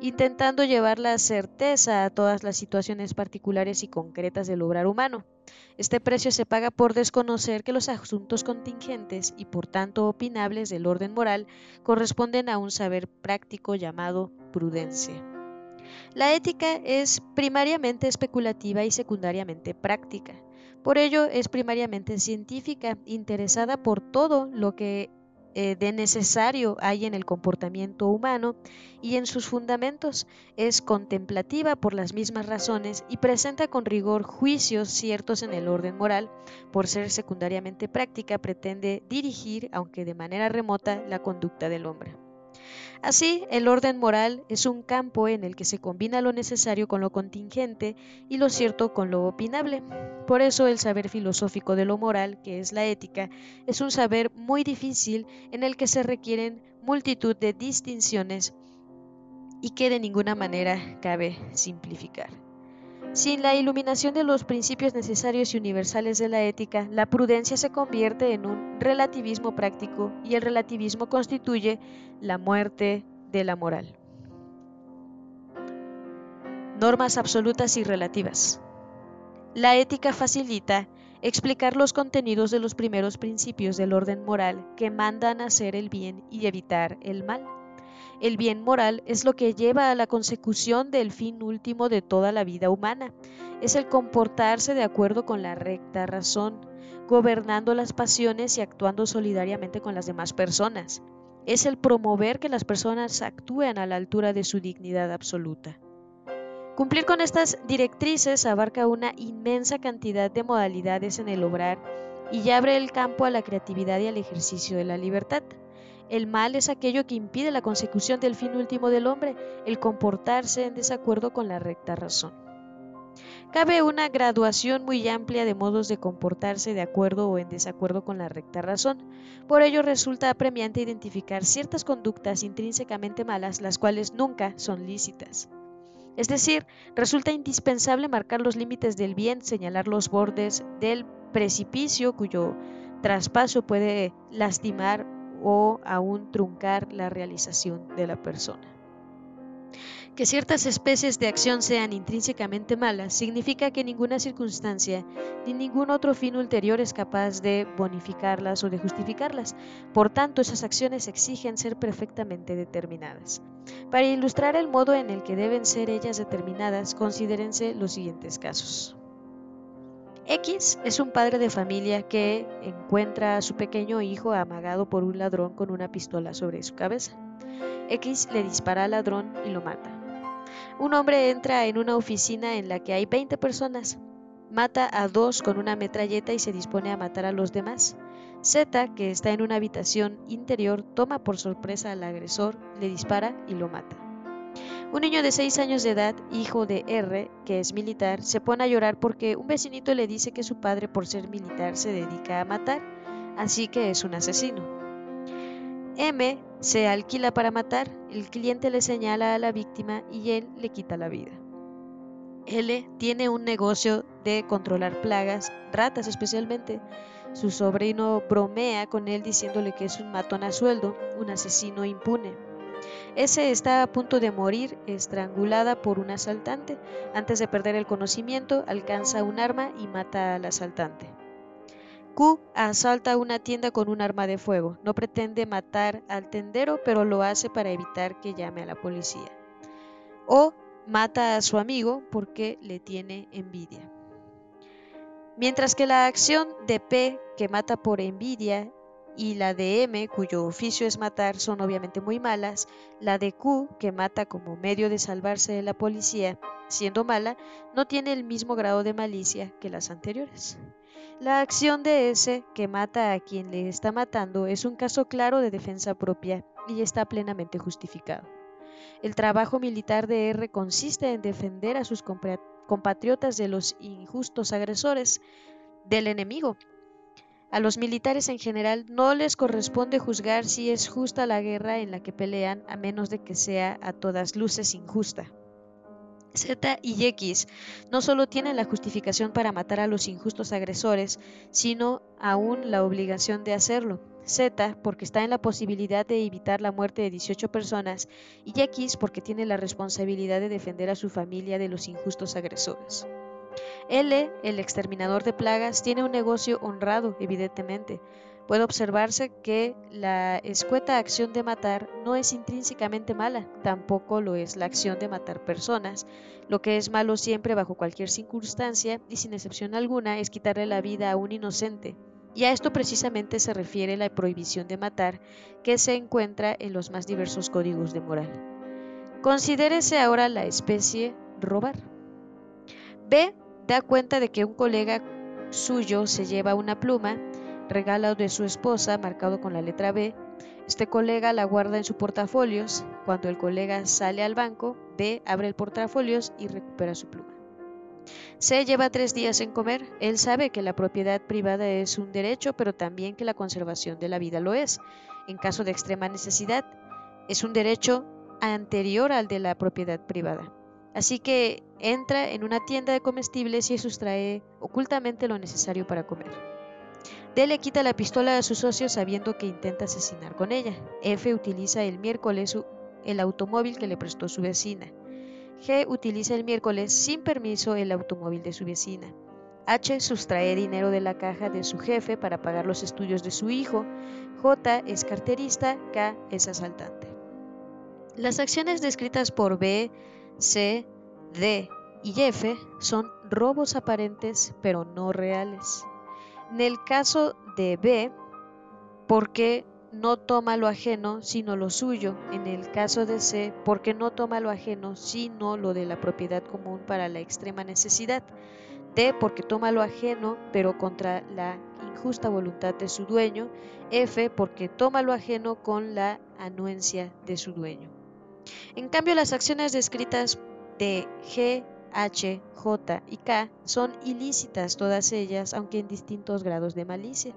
intentando llevar la certeza a todas las situaciones particulares y concretas del obrar humano. Este precio se paga por desconocer que los asuntos contingentes y por tanto opinables del orden moral corresponden a un saber práctico llamado prudencia. La ética es primariamente especulativa y secundariamente práctica. Por ello es primariamente científica, interesada por todo lo que eh, de necesario hay en el comportamiento humano y en sus fundamentos es contemplativa por las mismas razones y presenta con rigor juicios ciertos en el orden moral, por ser secundariamente práctica pretende dirigir, aunque de manera remota, la conducta del hombre. Así, el orden moral es un campo en el que se combina lo necesario con lo contingente y lo cierto con lo opinable. Por eso el saber filosófico de lo moral, que es la ética, es un saber muy difícil en el que se requieren multitud de distinciones y que de ninguna manera cabe simplificar. Sin la iluminación de los principios necesarios y universales de la ética, la prudencia se convierte en un relativismo práctico y el relativismo constituye la muerte de la moral. Normas absolutas y relativas. La ética facilita explicar los contenidos de los primeros principios del orden moral que mandan hacer el bien y evitar el mal. El bien moral es lo que lleva a la consecución del fin último de toda la vida humana. Es el comportarse de acuerdo con la recta razón, gobernando las pasiones y actuando solidariamente con las demás personas. Es el promover que las personas actúen a la altura de su dignidad absoluta. Cumplir con estas directrices abarca una inmensa cantidad de modalidades en el obrar y abre el campo a la creatividad y al ejercicio de la libertad. El mal es aquello que impide la consecución del fin último del hombre, el comportarse en desacuerdo con la recta razón. Cabe una graduación muy amplia de modos de comportarse de acuerdo o en desacuerdo con la recta razón. Por ello resulta apremiante identificar ciertas conductas intrínsecamente malas, las cuales nunca son lícitas. Es decir, resulta indispensable marcar los límites del bien, señalar los bordes del precipicio cuyo traspaso puede lastimar o aún truncar la realización de la persona. Que ciertas especies de acción sean intrínsecamente malas significa que ninguna circunstancia ni ningún otro fin ulterior es capaz de bonificarlas o de justificarlas. Por tanto, esas acciones exigen ser perfectamente determinadas. Para ilustrar el modo en el que deben ser ellas determinadas, considérense los siguientes casos. X es un padre de familia que encuentra a su pequeño hijo amagado por un ladrón con una pistola sobre su cabeza. X le dispara al ladrón y lo mata. Un hombre entra en una oficina en la que hay 20 personas. Mata a dos con una metralleta y se dispone a matar a los demás. Z, que está en una habitación interior, toma por sorpresa al agresor, le dispara y lo mata. Un niño de 6 años de edad, hijo de R, que es militar, se pone a llorar porque un vecinito le dice que su padre por ser militar se dedica a matar, así que es un asesino. M se alquila para matar, el cliente le señala a la víctima y él le quita la vida. L tiene un negocio de controlar plagas, ratas especialmente. Su sobrino bromea con él diciéndole que es un matón a sueldo, un asesino impune. Ese está a punto de morir estrangulada por un asaltante. Antes de perder el conocimiento, alcanza un arma y mata al asaltante. Q asalta una tienda con un arma de fuego. No pretende matar al tendero, pero lo hace para evitar que llame a la policía. O mata a su amigo porque le tiene envidia. Mientras que la acción de P, que mata por envidia, y la de M, cuyo oficio es matar, son obviamente muy malas, la de Q, que mata como medio de salvarse de la policía, siendo mala, no tiene el mismo grado de malicia que las anteriores. La acción de S, que mata a quien le está matando, es un caso claro de defensa propia y está plenamente justificado. El trabajo militar de R consiste en defender a sus compatriotas de los injustos agresores del enemigo a los militares en general no les corresponde juzgar si es justa la guerra en la que pelean a menos de que sea a todas luces injusta. Z y X no solo tienen la justificación para matar a los injustos agresores, sino aún la obligación de hacerlo. Z porque está en la posibilidad de evitar la muerte de 18 personas y X porque tiene la responsabilidad de defender a su familia de los injustos agresores. L, el exterminador de plagas, tiene un negocio honrado, evidentemente. Puede observarse que la escueta acción de matar no es intrínsecamente mala, tampoco lo es la acción de matar personas. Lo que es malo siempre bajo cualquier circunstancia y sin excepción alguna es quitarle la vida a un inocente. Y a esto precisamente se refiere la prohibición de matar que se encuentra en los más diversos códigos de moral. Considérese ahora la especie robar. B da cuenta de que un colega suyo se lleva una pluma, regalo de su esposa, marcado con la letra B. Este colega la guarda en su portafolios. Cuando el colega sale al banco, B abre el portafolios y recupera su pluma. C lleva tres días en comer. Él sabe que la propiedad privada es un derecho, pero también que la conservación de la vida lo es, en caso de extrema necesidad. Es un derecho anterior al de la propiedad privada. Así que entra en una tienda de comestibles y sustrae ocultamente lo necesario para comer. D le quita la pistola a su socio sabiendo que intenta asesinar con ella. F utiliza el miércoles el automóvil que le prestó su vecina. G utiliza el miércoles sin permiso el automóvil de su vecina. H sustrae dinero de la caja de su jefe para pagar los estudios de su hijo. J es carterista. K es asaltante. Las acciones descritas por B, C, D y F son robos aparentes pero no reales. En el caso de B, porque no toma lo ajeno sino lo suyo. En el caso de C, porque no toma lo ajeno sino lo de la propiedad común para la extrema necesidad. D porque toma lo ajeno pero contra la injusta voluntad de su dueño, F porque toma lo ajeno con la anuencia de su dueño. En cambio, las acciones descritas de G, H, J y K son ilícitas todas ellas, aunque en distintos grados de malicia.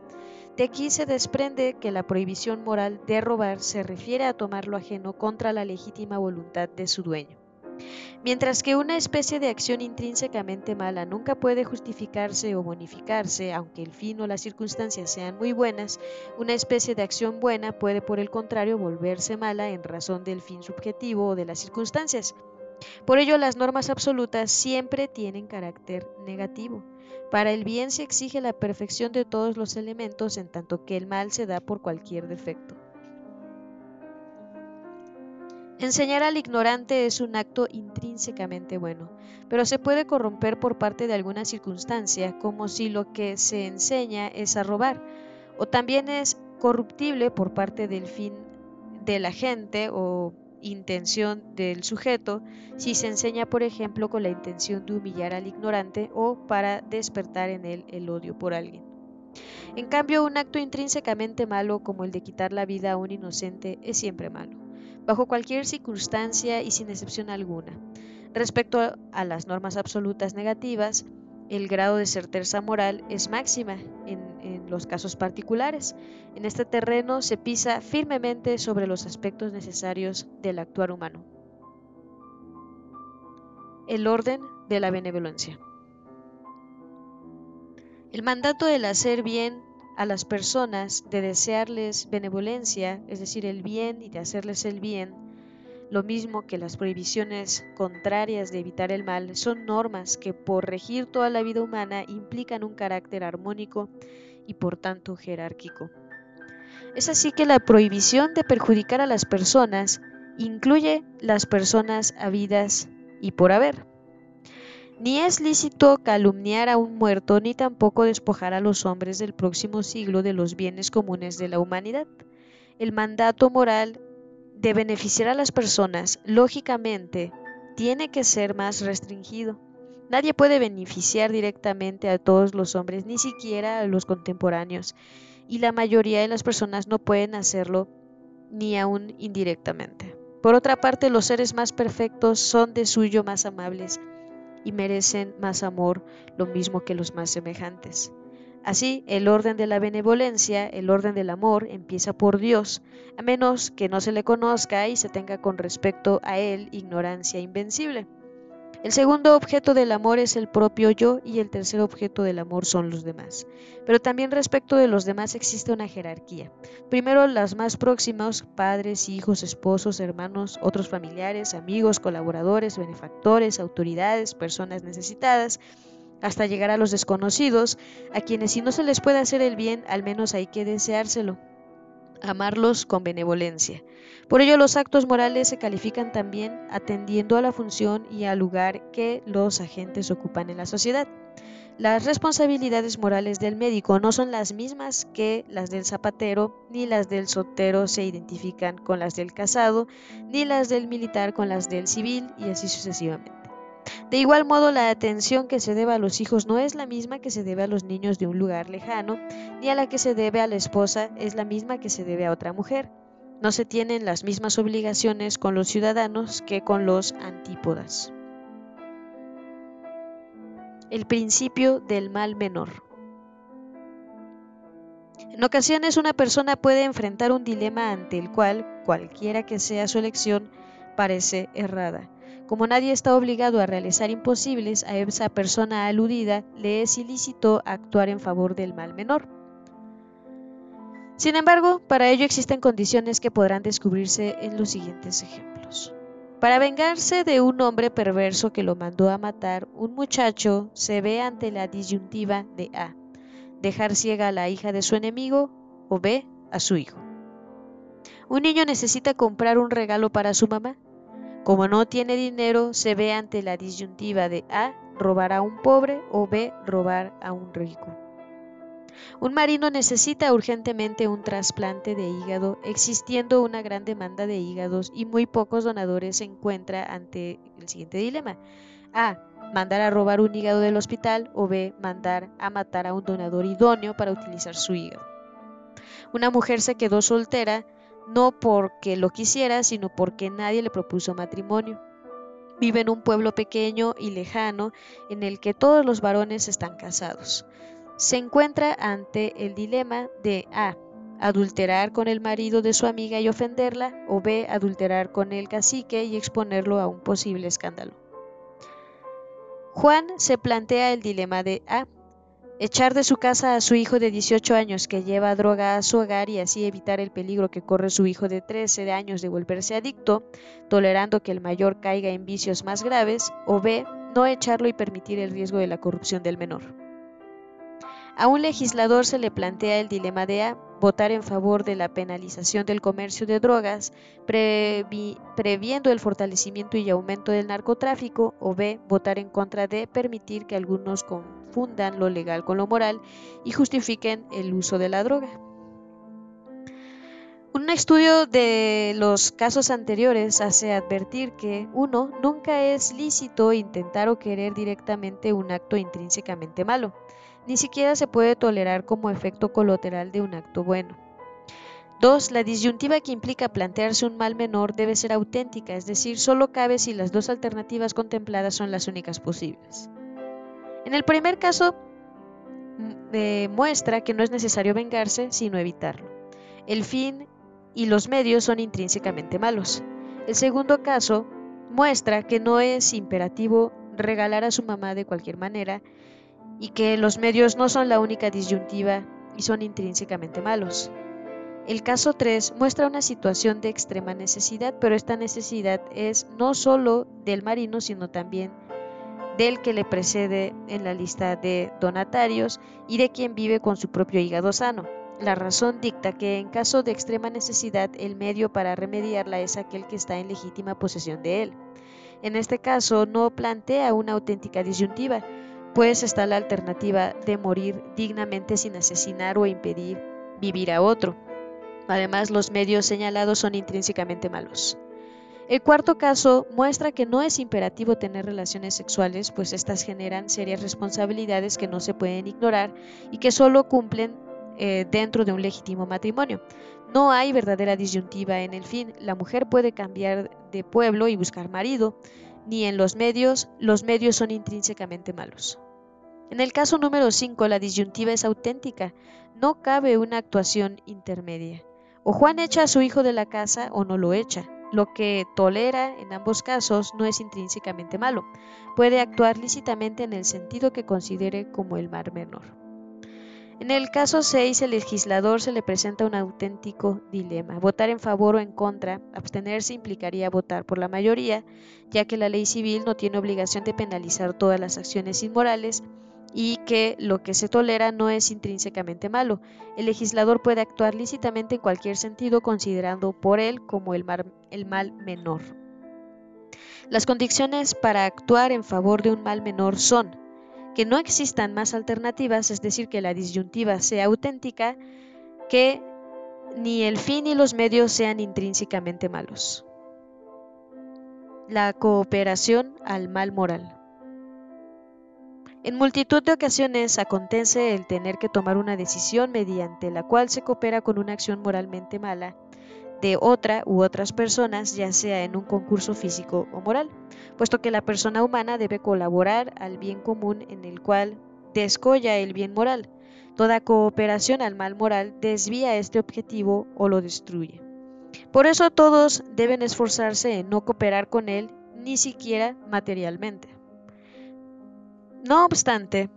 De aquí se desprende que la prohibición moral de robar se refiere a tomar lo ajeno contra la legítima voluntad de su dueño. Mientras que una especie de acción intrínsecamente mala nunca puede justificarse o bonificarse, aunque el fin o las circunstancias sean muy buenas, una especie de acción buena puede por el contrario volverse mala en razón del fin subjetivo o de las circunstancias. Por ello, las normas absolutas siempre tienen carácter negativo. Para el bien se exige la perfección de todos los elementos en tanto que el mal se da por cualquier defecto. Enseñar al ignorante es un acto intrínsecamente bueno, pero se puede corromper por parte de alguna circunstancia, como si lo que se enseña es a robar, o también es corruptible por parte del fin de la gente o intención del sujeto, si se enseña, por ejemplo, con la intención de humillar al ignorante o para despertar en él el odio por alguien. En cambio, un acto intrínsecamente malo como el de quitar la vida a un inocente es siempre malo bajo cualquier circunstancia y sin excepción alguna. Respecto a las normas absolutas negativas, el grado de certeza moral es máxima en, los casos particulares. En este terreno se pisa firmemente sobre los aspectos necesarios del actuar humano. El orden de la benevolencia. El mandato del hacer bien a las personas de desearles benevolencia, es decir, el bien y de hacerles el bien, lo mismo que las prohibiciones contrarias de evitar el mal, son normas que por regir toda la vida humana implican un carácter armónico y por tanto jerárquico. Es así que la prohibición de perjudicar a las personas incluye las personas habidas y por haber. Ni es lícito calumniar a un muerto ni tampoco despojar a los hombres del próximo siglo de los bienes comunes de la humanidad. El mandato moral de beneficiar a las personas, lógicamente, tiene que ser más restringido. Nadie puede beneficiar directamente a todos los hombres, ni siquiera a los contemporáneos, y la mayoría de las personas no pueden hacerlo ni aún indirectamente. Por otra parte, los seres más perfectos son de suyo más amables y merecen más amor, lo mismo que los más semejantes. Así, el orden de la benevolencia, el orden del amor, empieza por Dios, a menos que no se le conozca y se tenga con respecto a Él ignorancia invencible. El segundo objeto del amor es el propio yo y el tercer objeto del amor son los demás. Pero también respecto de los demás existe una jerarquía. Primero las más próximas, padres, hijos, esposos, hermanos, otros familiares, amigos, colaboradores, benefactores, autoridades, personas necesitadas, hasta llegar a los desconocidos, a quienes si no se les puede hacer el bien, al menos hay que deseárselo amarlos con benevolencia. Por ello los actos morales se califican también atendiendo a la función y al lugar que los agentes ocupan en la sociedad. Las responsabilidades morales del médico no son las mismas que las del zapatero, ni las del soltero se identifican con las del casado, ni las del militar con las del civil, y así sucesivamente. De igual modo, la atención que se debe a los hijos no es la misma que se debe a los niños de un lugar lejano, ni a la que se debe a la esposa es la misma que se debe a otra mujer. No se tienen las mismas obligaciones con los ciudadanos que con los antípodas. El principio del mal menor. En ocasiones una persona puede enfrentar un dilema ante el cual, cualquiera que sea su elección, parece errada Como nadie está obligado a realizar imposibles, a esa persona aludida le es ilícito actuar en favor del mal menor. Sin embargo, para ello existen condiciones que podrán descubrirse en los siguientes ejemplos. Para vengarse de un hombre perverso que lo mandó a matar, un muchacho se ve ante la disyuntiva de A, dejar ciega a la hija de su enemigo o B, a su hijo. Un niño necesita comprar un regalo para su mamá. Como no tiene dinero, se ve ante la disyuntiva de A, robar a un pobre o B, robar a un rico. Un marino necesita urgentemente un trasplante de hígado, existiendo una gran demanda de hígados y muy pocos donadores se encuentra ante el siguiente dilema. A. Mandar a robar un hígado del hospital o B. Mandar a matar a un donador idóneo para utilizar su hígado. Una mujer se quedó soltera no porque lo quisiera, sino porque nadie le propuso matrimonio. Vive en un pueblo pequeño y lejano en el que todos los varones están casados. Se encuentra ante el dilema de A. Adulterar con el marido de su amiga y ofenderla, o B. Adulterar con el cacique y exponerlo a un posible escándalo. Juan se plantea el dilema de A echar de su casa a su hijo de 18 años que lleva droga a su hogar y así evitar el peligro que corre su hijo de 13 años de volverse adicto, tolerando que el mayor caiga en vicios más graves, o B, no echarlo y permitir el riesgo de la corrupción del menor. A un legislador se le plantea el dilema de A, votar en favor de la penalización del comercio de drogas, previendo el fortalecimiento y aumento del narcotráfico, o B, votar en contra de permitir que algunos confundan lo legal con lo moral y justifiquen el uso de la droga. Un estudio de los casos anteriores hace advertir que, uno, nunca es lícito intentar o querer directamente un acto intrínsecamente malo ni siquiera se puede tolerar como efecto colateral de un acto bueno. 2. La disyuntiva que implica plantearse un mal menor debe ser auténtica, es decir, solo cabe si las dos alternativas contempladas son las únicas posibles. En el primer caso, muestra que no es necesario vengarse, sino evitarlo. El fin y los medios son intrínsecamente malos. El segundo caso muestra que no es imperativo regalar a su mamá de cualquier manera, y que los medios no son la única disyuntiva y son intrínsecamente malos. El caso 3 muestra una situación de extrema necesidad, pero esta necesidad es no solo del marino, sino también del que le precede en la lista de donatarios y de quien vive con su propio hígado sano. La razón dicta que en caso de extrema necesidad el medio para remediarla es aquel que está en legítima posesión de él. En este caso no plantea una auténtica disyuntiva, pues está la alternativa de morir dignamente sin asesinar o impedir vivir a otro. Además, los medios señalados son intrínsecamente malos. El cuarto caso muestra que no es imperativo tener relaciones sexuales, pues estas generan serias responsabilidades que no se pueden ignorar y que solo cumplen eh, dentro de un legítimo matrimonio. No hay verdadera disyuntiva en el fin. La mujer puede cambiar de pueblo y buscar marido, ni en los medios, los medios son intrínsecamente malos. En el caso número 5, la disyuntiva es auténtica, no cabe una actuación intermedia. O Juan echa a su hijo de la casa o no lo echa. Lo que tolera en ambos casos no es intrínsecamente malo. Puede actuar lícitamente en el sentido que considere como el mar menor. En el caso 6, el legislador se le presenta un auténtico dilema. Votar en favor o en contra, abstenerse implicaría votar por la mayoría, ya que la ley civil no tiene obligación de penalizar todas las acciones inmorales y que lo que se tolera no es intrínsecamente malo. El legislador puede actuar lícitamente en cualquier sentido considerando por él como el, el mal menor. Las condiciones para actuar en favor de un mal menor son que no existan más alternativas, es decir, que la disyuntiva sea auténtica, que ni el fin ni los medios sean intrínsecamente malos. La cooperación al mal moral. En multitud de ocasiones acontece el tener que tomar una decisión mediante la cual se coopera con una acción moralmente mala de otra u otras personas, ya sea en un concurso físico o moral, puesto que la persona humana debe colaborar al bien común en el cual descolla el bien moral. Toda cooperación al mal moral desvía este objetivo o lo destruye. Por eso todos deben esforzarse en no cooperar con él ni siquiera materialmente. No obstante,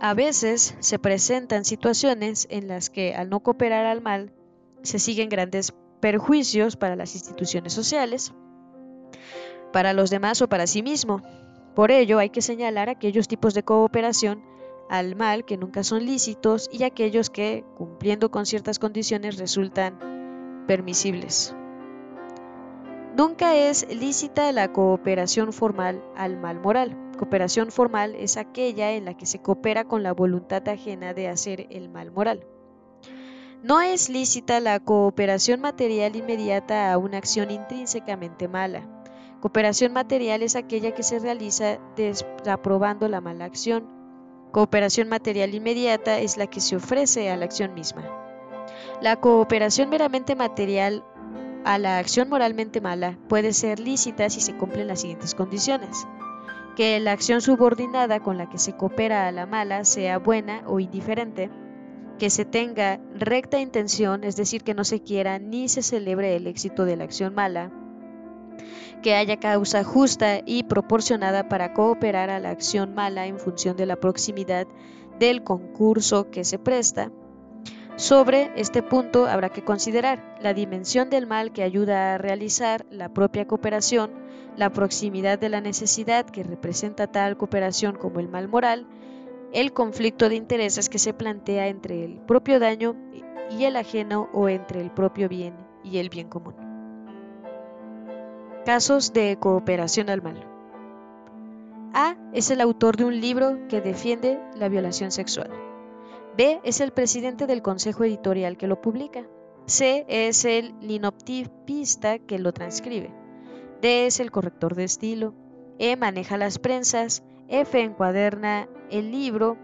a veces se presentan situaciones en las que al no cooperar al mal se siguen grandes perjuicios para las instituciones sociales, para los demás o para sí mismo. Por ello hay que señalar aquellos tipos de cooperación al mal que nunca son lícitos y aquellos que, cumpliendo con ciertas condiciones, resultan permisibles. Nunca es lícita la cooperación formal al mal moral. Cooperación formal es aquella en la que se coopera con la voluntad ajena de hacer el mal moral. No es lícita la cooperación material inmediata a una acción intrínsecamente mala. Cooperación material es aquella que se realiza desaprobando la mala acción. Cooperación material inmediata es la que se ofrece a la acción misma. La cooperación meramente material a la acción moralmente mala puede ser lícita si se cumplen las siguientes condiciones. Que la acción subordinada con la que se coopera a la mala sea buena o indiferente, que se tenga recta intención, es decir, que no se quiera ni se celebre el éxito de la acción mala, que haya causa justa y proporcionada para cooperar a la acción mala en función de la proximidad del concurso que se presta. Sobre este punto habrá que considerar la dimensión del mal que ayuda a realizar la propia cooperación, la proximidad de la necesidad que representa tal cooperación como el mal moral, el conflicto de intereses que se plantea entre el propio daño y el ajeno o entre el propio bien y el bien común. Casos de cooperación al mal. A es el autor de un libro que defiende la violación sexual. B es el presidente del consejo editorial que lo publica. C es el linoptipista que lo transcribe. D es el corrector de estilo. E maneja las prensas. F encuaderna el libro.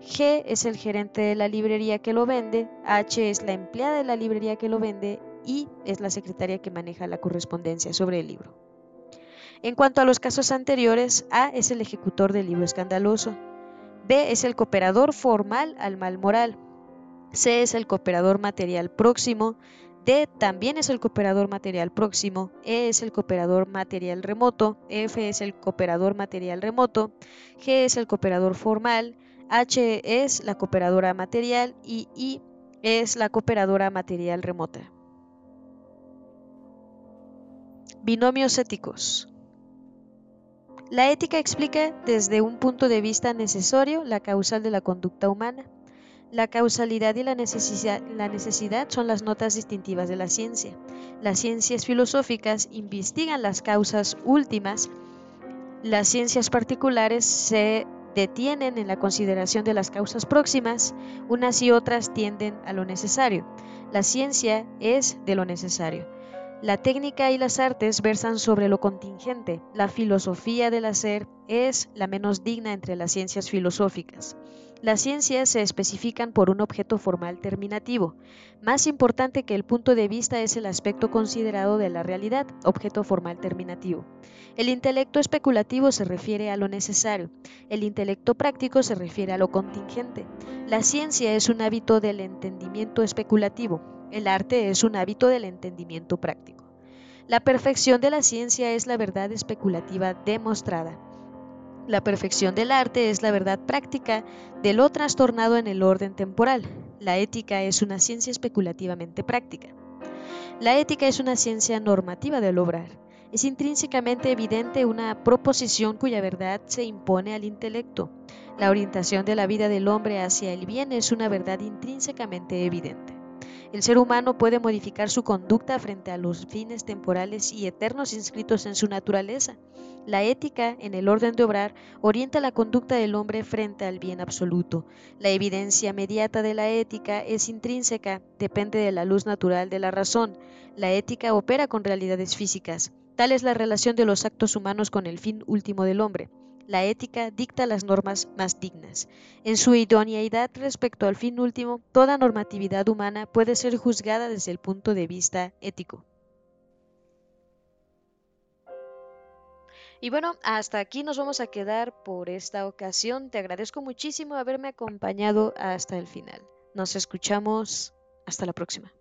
G es el gerente de la librería que lo vende. H es la empleada de la librería que lo vende y es la secretaria que maneja la correspondencia sobre el libro. En cuanto a los casos anteriores, A es el ejecutor del libro escandaloso, B es el cooperador formal al mal moral, C es el cooperador material próximo, D también es el cooperador material próximo, E es el cooperador material remoto, F es el cooperador material remoto, G es el cooperador formal, H es la cooperadora material y I es la cooperadora material remota. Binomios éticos. La ética explica desde un punto de vista necesario la causal de la conducta humana. La causalidad y la necesidad, son las notas distintivas de la ciencia. Las ciencias filosóficas investigan las causas últimas. Las ciencias particulares se detienen en la consideración de las causas próximas. Unas y otras tienden a lo necesario. La ciencia es de lo necesario. La técnica y las artes versan sobre lo contingente. La filosofía del hacer es la menos digna entre las ciencias filosóficas. Las ciencias se especifican por un objeto formal terminativo. Más importante que el punto de vista es el aspecto considerado de la realidad, objeto formal terminativo. El intelecto especulativo se refiere a lo necesario, el intelecto práctico se refiere a lo contingente. La ciencia es un hábito del entendimiento especulativo, el arte es un hábito del entendimiento práctico. La perfección de la ciencia es la verdad especulativa demostrada. La perfección del arte es la verdad práctica de lo trastornado en el orden temporal. La ética es una ciencia especulativamente práctica. La ética es una ciencia normativa del obrar. Es intrínsecamente evidente una proposición cuya verdad se impone al intelecto. La orientación de la vida del hombre hacia el bien es una verdad intrínsecamente evidente. El ser humano puede modificar su conducta frente a los fines temporales y eternos inscritos en su naturaleza. La ética, en el orden de obrar, orienta la conducta del hombre frente al bien absoluto. La evidencia mediata de la ética es intrínseca, depende de la luz natural de la razón. La ética opera con realidades físicas. Tal es la relación de los actos humanos con el fin último del hombre la ética dicta las normas más dignas. En su idoneidad respecto al fin último, toda normatividad humana puede ser juzgada desde el punto de vista ético. Y bueno, hasta aquí nos vamos a quedar por esta ocasión. Te agradezco muchísimo haberme acompañado hasta el final. Nos escuchamos. Hasta la próxima.